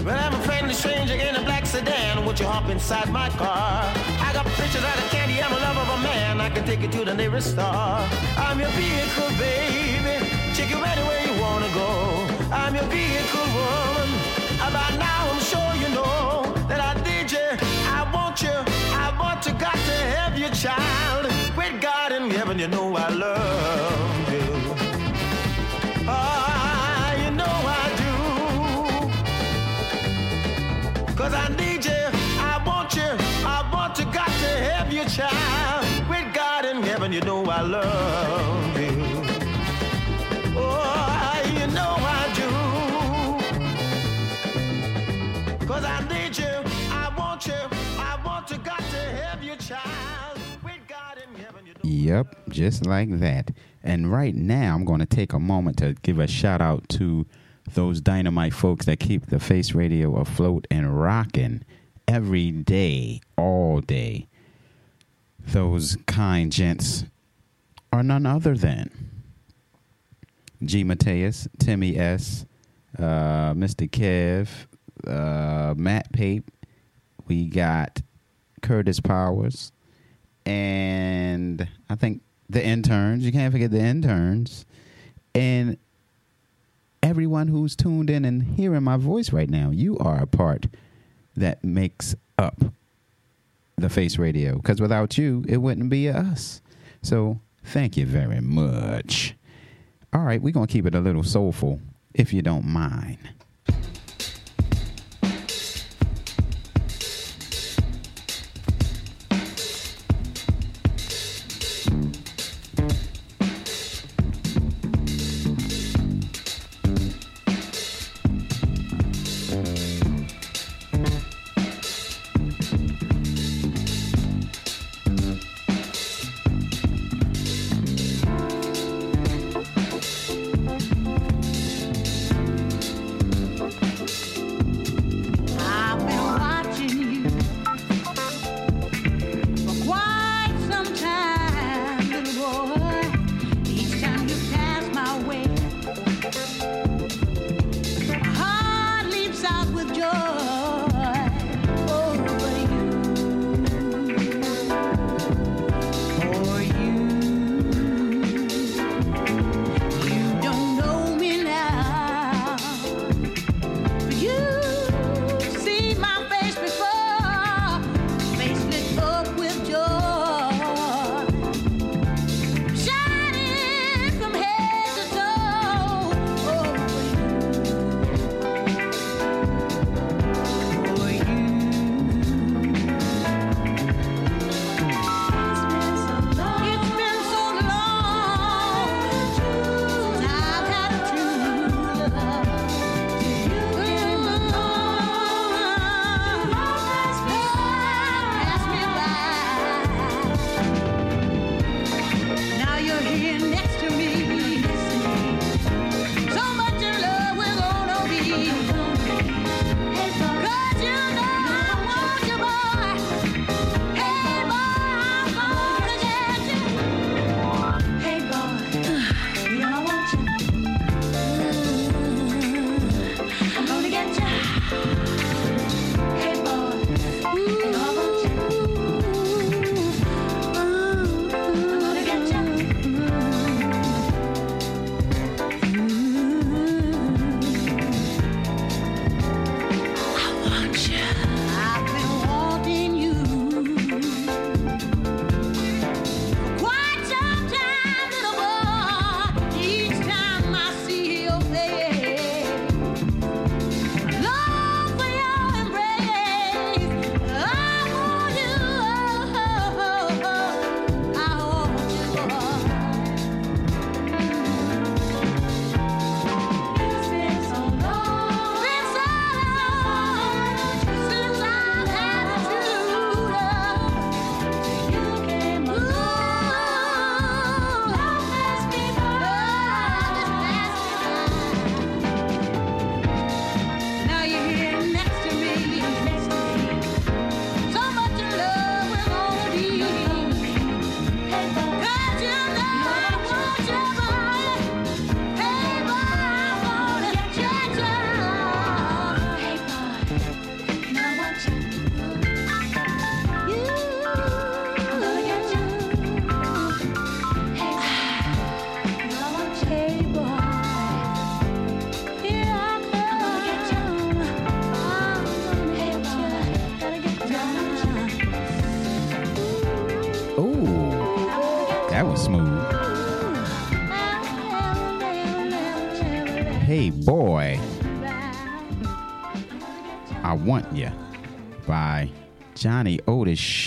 Well, I'm a friendly stranger in a black sedan. Would you hop inside my car? I got pictures out of candy. I'm a love of a man. I can take you to the nearest star. I'm your vehicle, baby. Take you anywhere you wanna go. I'm your vehicle woman. About now, I'm sure you know that I need you. I want you. I want to got to have you, child. With God in heaven, you know I love you. Oh, you know I do. Cause I need you. I want you. I want to got to have you, child. With God in heaven, you know I love. Yep, just like that. And right now, I'm going to take a moment to give a shout out to those dynamite folks that keep the face radio afloat and rocking every day, all day. Those kind gents are none other than G. Mateus, Timmy S., uh, Mr. Kev, uh, Matt Pape. We got Curtis Powers, and I think the interns. You can't forget the interns, and everyone who's tuned in and hearing my voice right now. You are a part that makes up the Face Radio because without you, it wouldn't be us. So thank you very much. All right, we're gonna keep it a little soulful, if you don't mind.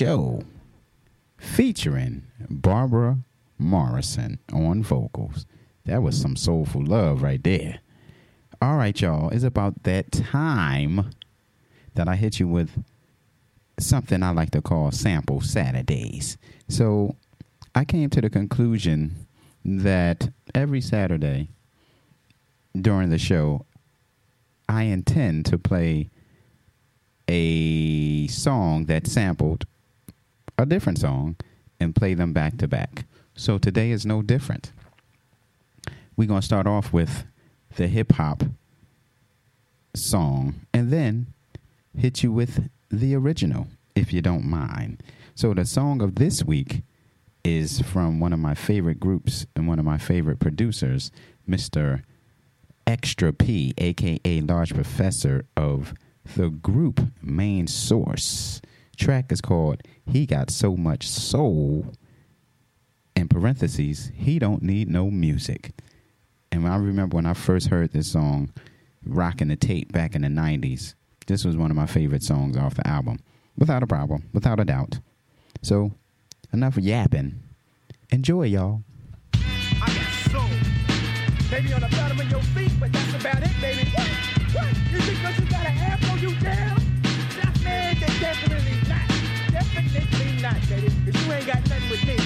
show featuring Barbara Morrison on vocals. That was some soulful love right there. All right, y'all. It's about that time that I hit you with something I like to call Sample Saturdays. So I came to the conclusion that every Saturday during the show, I intend to play a song that sampled a different song and play them back to back. So today is no different. We're going to start off with the hip hop song and then hit you with the original, if you don't mind. So the song of this week is from one of my favorite groups and one of my favorite producers, Mr. Extra P, aka Large Professor of the group Main Source. Track is called He Got So Much Soul. In parentheses, he don't need no music. And I remember when I first heard this song, rocking the tape back in the 90s, this was one of my favorite songs off the album. Without a problem, without a doubt. So, enough yapping. Enjoy, y'all. soul. Maybe on the bottom of your feet, but that's about it, baby. What? What? You think If you ain't got nothing with me,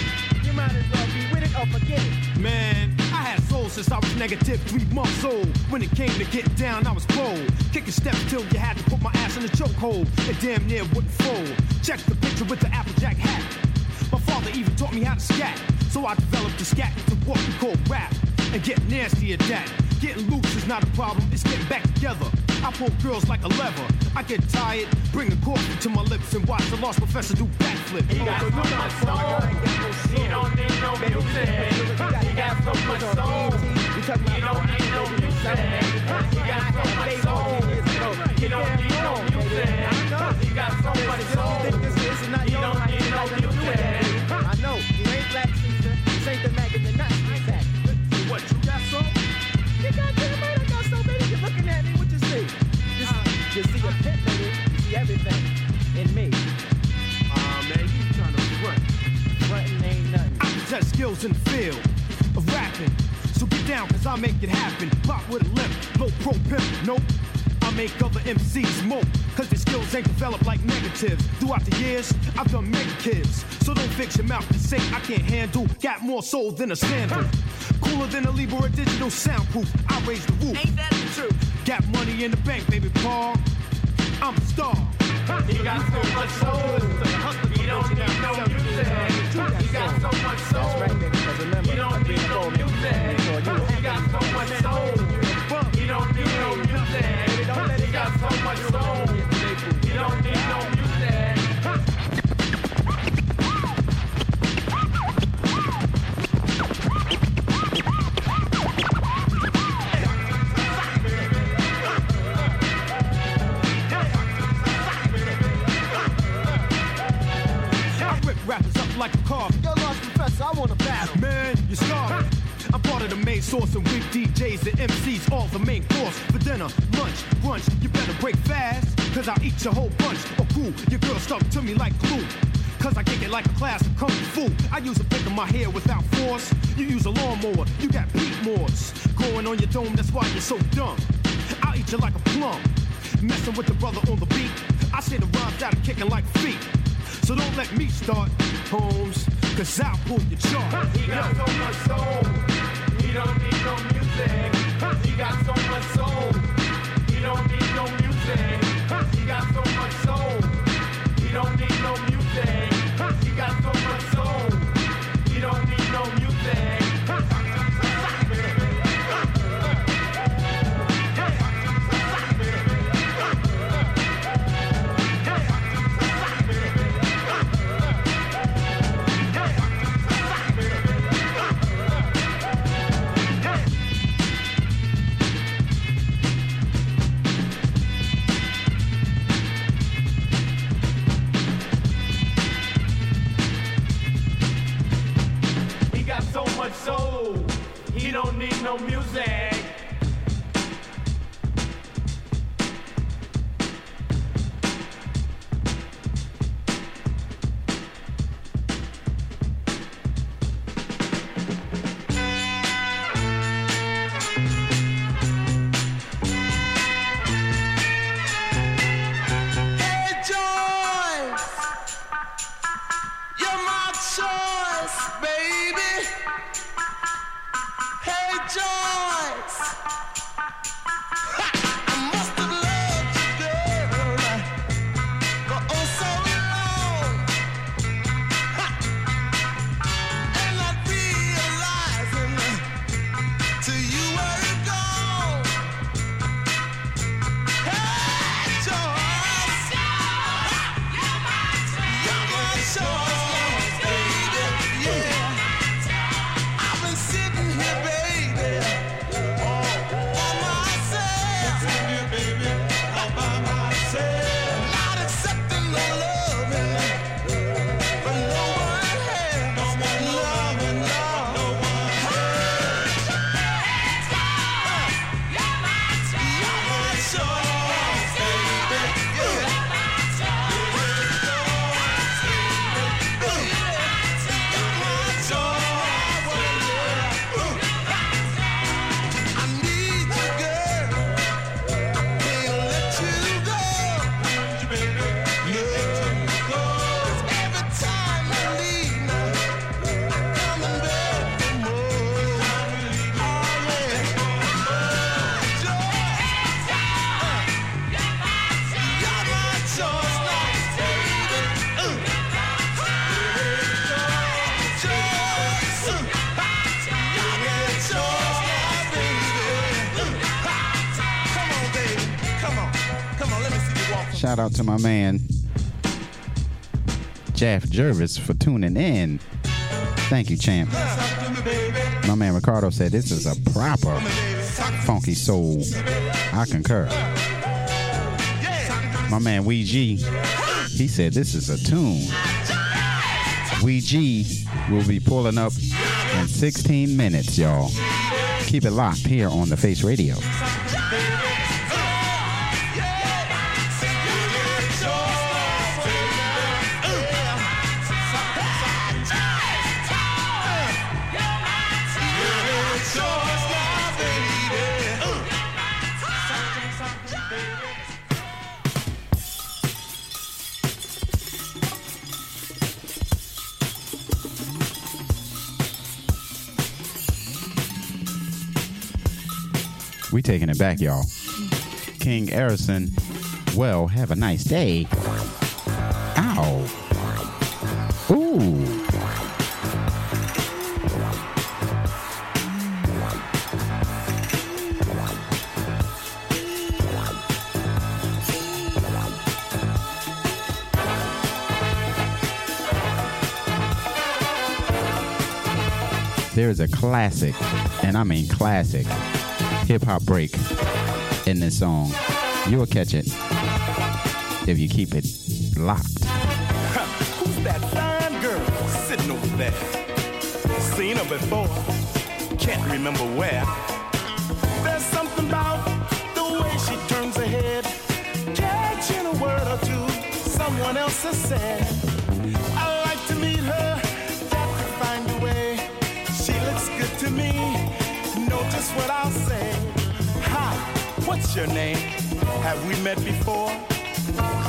you might as well be with it or forget it. Man, I had soul since I was negative three months old. When it came to get down, I was bold. Kick a step till you had to put my ass in a chokehold. It damn near wouldn't fold. Check the picture with the Applejack hat. My father even taught me how to scat. So I developed the scat to what we call rap. And get nasty at that. Getting loose is not a problem, it's getting back together. I pull girls like a lever. I get tired, bring a coffee to my lips and watch the Large Professor do backflip. He got so much soul. He don't need no music. He got so much soul. He don't need no music. He got so much soul. See everything in me. Aw, man, you trying to front. Frontin' ain't nothing. I possess skills in the field of rapping. So get down, cause I'll make it happen. Pop with a limp, low pro pimp, nope. I make other MCs mope, cause their skills ain't developed like negatives. Throughout the years, I've done mega kids. So don't fix your mouth to say I can't handle. Got more soul than a sandal. Cooler than a Libra digital soundproof. I raise the roof. Ain't that the truth? Got money in the bank, baby Paul. I'm a star. He got so much soul. He don't need no music. He got so much soul. That's right. Cause remember, he don't need no music. He got so much soul. He don't need no music. He got so much soul. Professor, I want to battle. Man, you're starving. I'm part of the main source and weak DJs and MCs, all the main course. For dinner, lunch, brunch, you better break fast. Cause I'll eat your whole bunch. Or cool, your girl stuck to me like glue. Cause I kick it like a class of kung fu. I use a pick of my hair without force. You use a lawnmower, you got Pete Moores. Growing on your dome, that's why you're so dumb. I'll eat you like a plum. Messing with the brother on the beat. I say the rhymes out of kicking like feet. So don't let me start, Holmes, cause I'll pull your chart. He got so much soul. He don't need no music. He got so much soul. He don't need no music. He got so much soul. He don't need no music. He got so much soul. To my man Jeff Jervis for tuning in. Thank you, champ. My man Ricardo said this is a proper funky soul. I concur. My man Wee G, he said this is a tune. Wee G will be pulling up in 16 minutes, y'all. Keep it locked here on the Face Radio. Taking it back, y'all. King Harrison, well, have a nice day. Ow. Ooh. There's a classic, and I mean classic, hip hop break in this song. You'll catch it if you keep it locked. Who's that fine girl sitting over there? Seen her before, can't remember where. There's something about the way she turns her head, catching a word or two someone else has said. What's your name? Have we met before?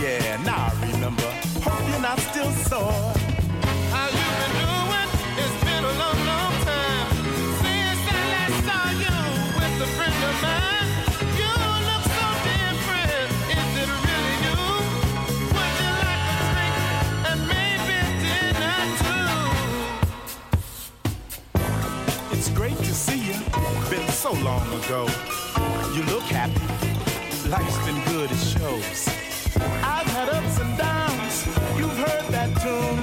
Yeah, now I remember. Hope you're not still sore. How you been doing? It's been a long, long time since I last saw you with a friend of mine. You look so different. Is it really you? Would you like a drink and maybe dinner too? It's great to see you. Been so long ago. You look happy. Life's been good, it shows. I've had ups and downs. You've heard that tune.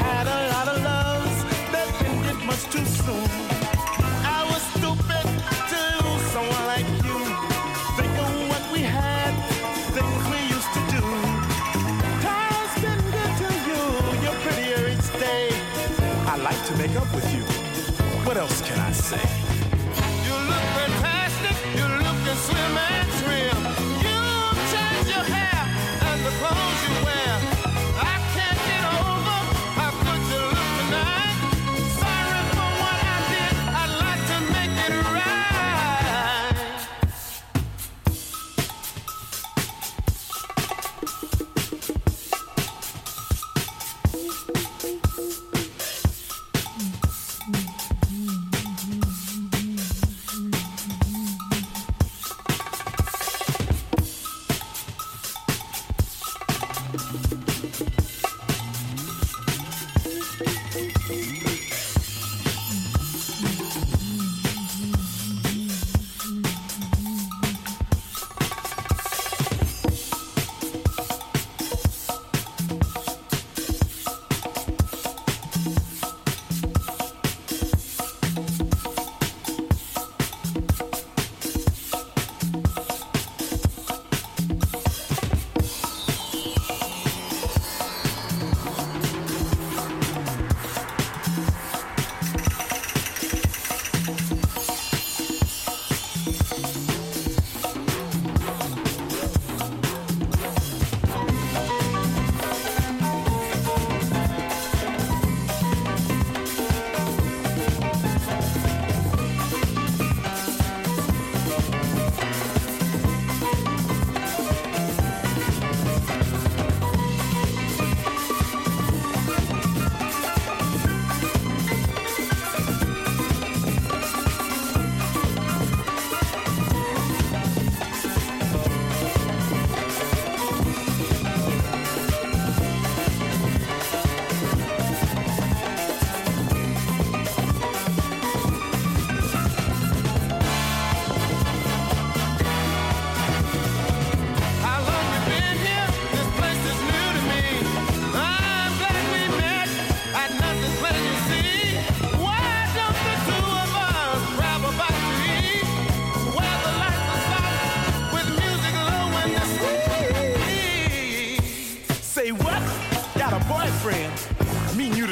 Had a lot of loves that get much too soon. I was stupid to lose someone like you. Think of what we had, things we used to do. Time's been good to you. You're prettier each day. I like to make up with you. What else can I say? Slim and trim. You change your hair and the clothes you wear.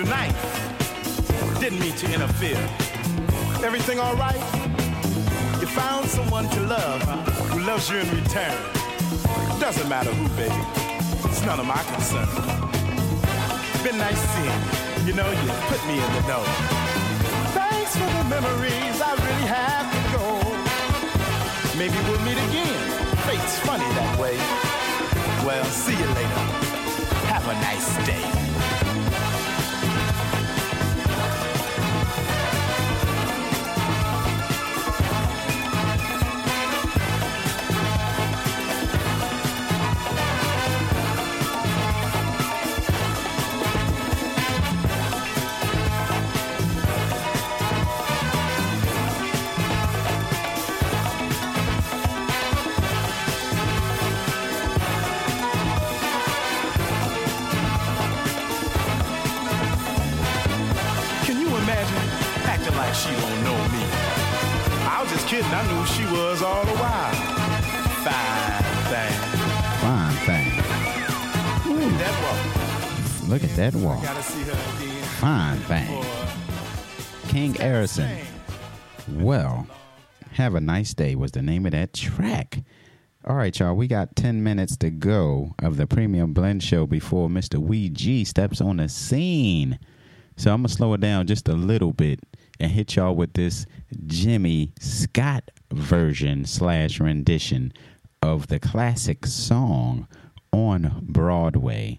Nice. Didn't mean to interfere. Everything all right? You found someone to love who loves you in return. Doesn't matter who, baby. It's none of my concern. Been nice seeing you. You know, you put me in the know. Thanks for the memories. I really have to go. Maybe we'll meet again. Fate's funny that way. Well, see you later. Have a nice day. Look at that wall. Fine thing. King Harrison. Well, have a nice day was the name of that track. All right, y'all. We got 10 minutes to go of the Premium Blend Show before Mr. Wee G steps on the scene. So I'm going to slow it down just a little bit and hit y'all with this Jimmy Scott version slash rendition of the classic song on Broadway.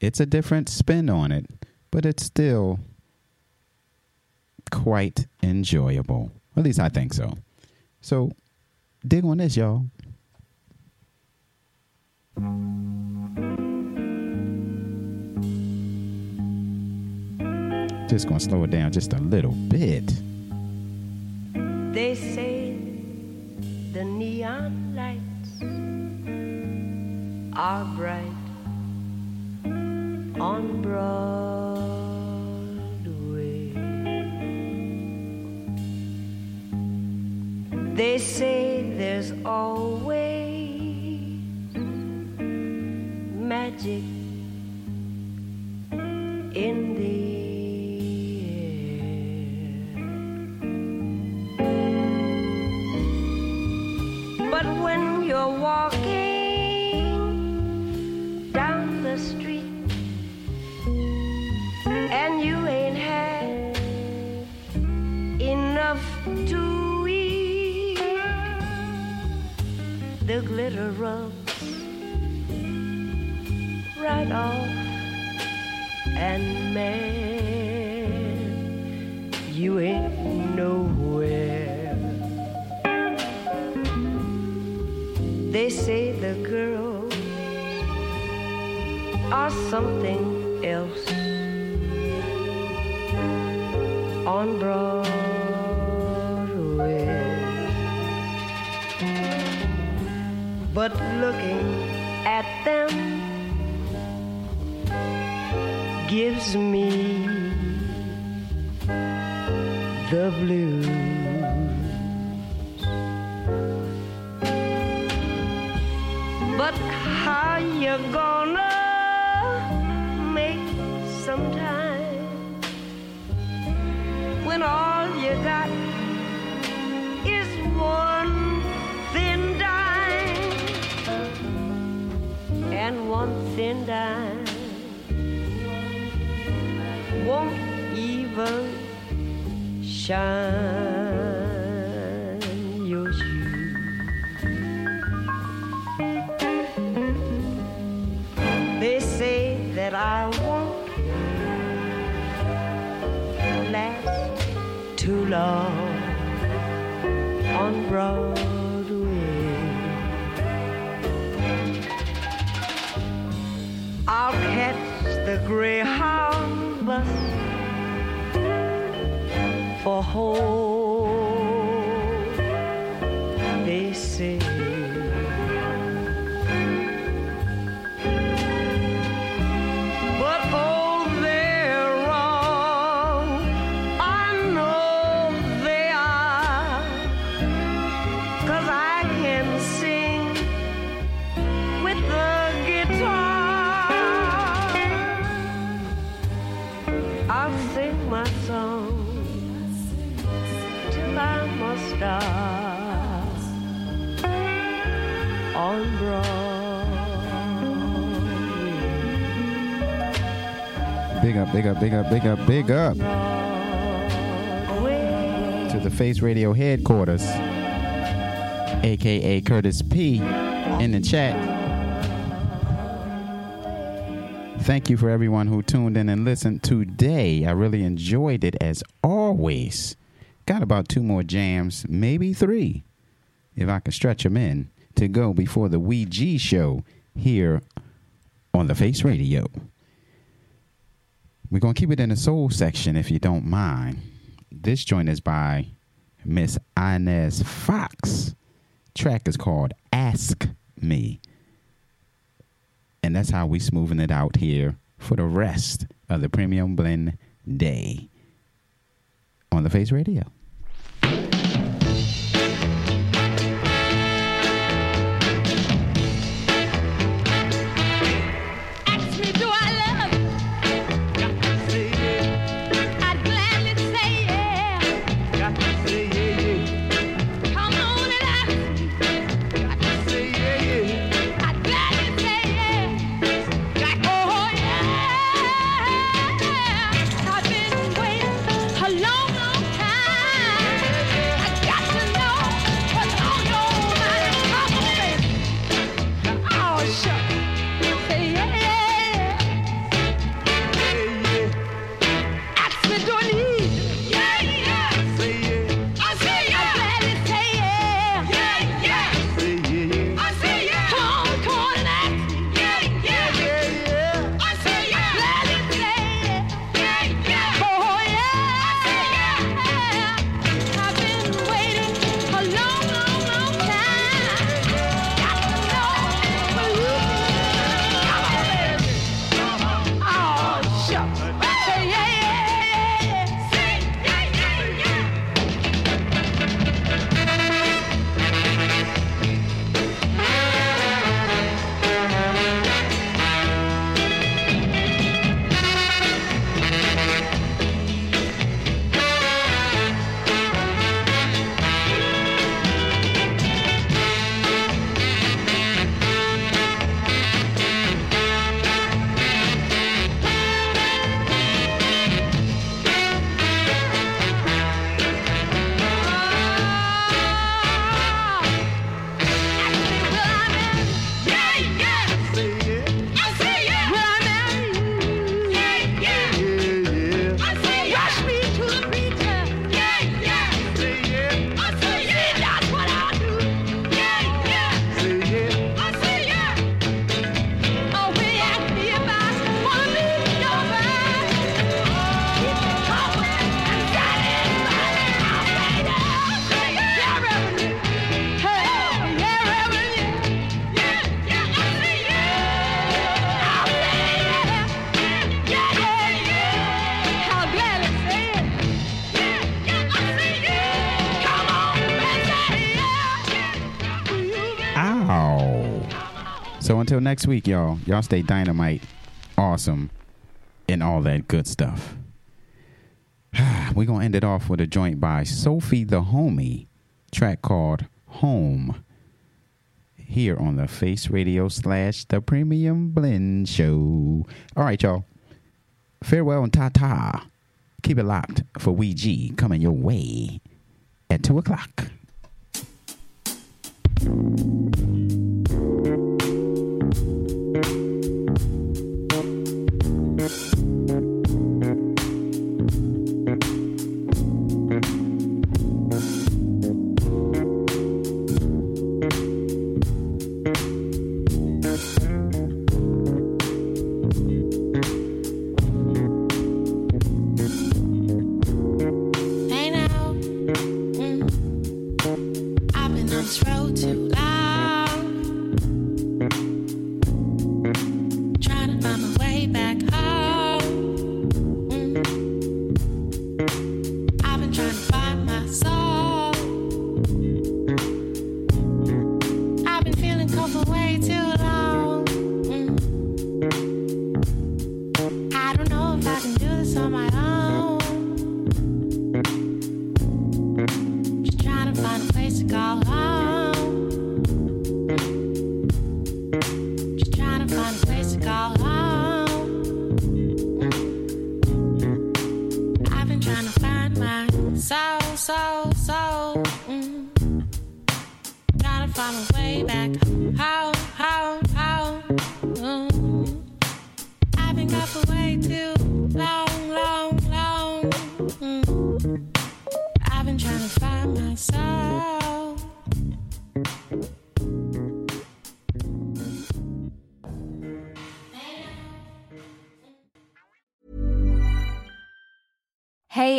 It's a different spin on it, but it's still quite enjoyable. At least I think so. So dig on this, y'all. Just gonna slow it down just a little bit. They say the neon lights are bright on Broadway. They say there's always magic in the air. But when you're walking enough to eat, the glitter rubs right off, and man, you ain't nowhere. They say the girls are something else on Broadway. But looking at them gives me the blues. But how you gonna make some time thin dime won't even shine your shoes. They say that I won't last too long on Broadway. Greyhound bus for home. Big up, big up, big up, big up, to the Face Radio headquarters, aka Curtis P, in the chat. Thank you for everyone who tuned in and listened today. I really enjoyed it as always. Got about two more jams, maybe three, if I can stretch them in, to go before the Wee G show here on the Face Radio. We're going to keep it in the soul section if you don't mind. This joint is by Miss Inez Foxx. Track is called Ask Me. And that's how we smoothing it out here for the rest of the Premium Blend Day on the Face Radio. Until next week, y'all, y'all stay dynamite, awesome, and all that good stuff. We're going to end it off with a joint by Sophie the Homie, track called Home, here on the Face Radio slash the Premium Blend Show. All right, y'all. Farewell and ta ta. Keep it locked for Wee G coming your way at 2 o'clock. Hey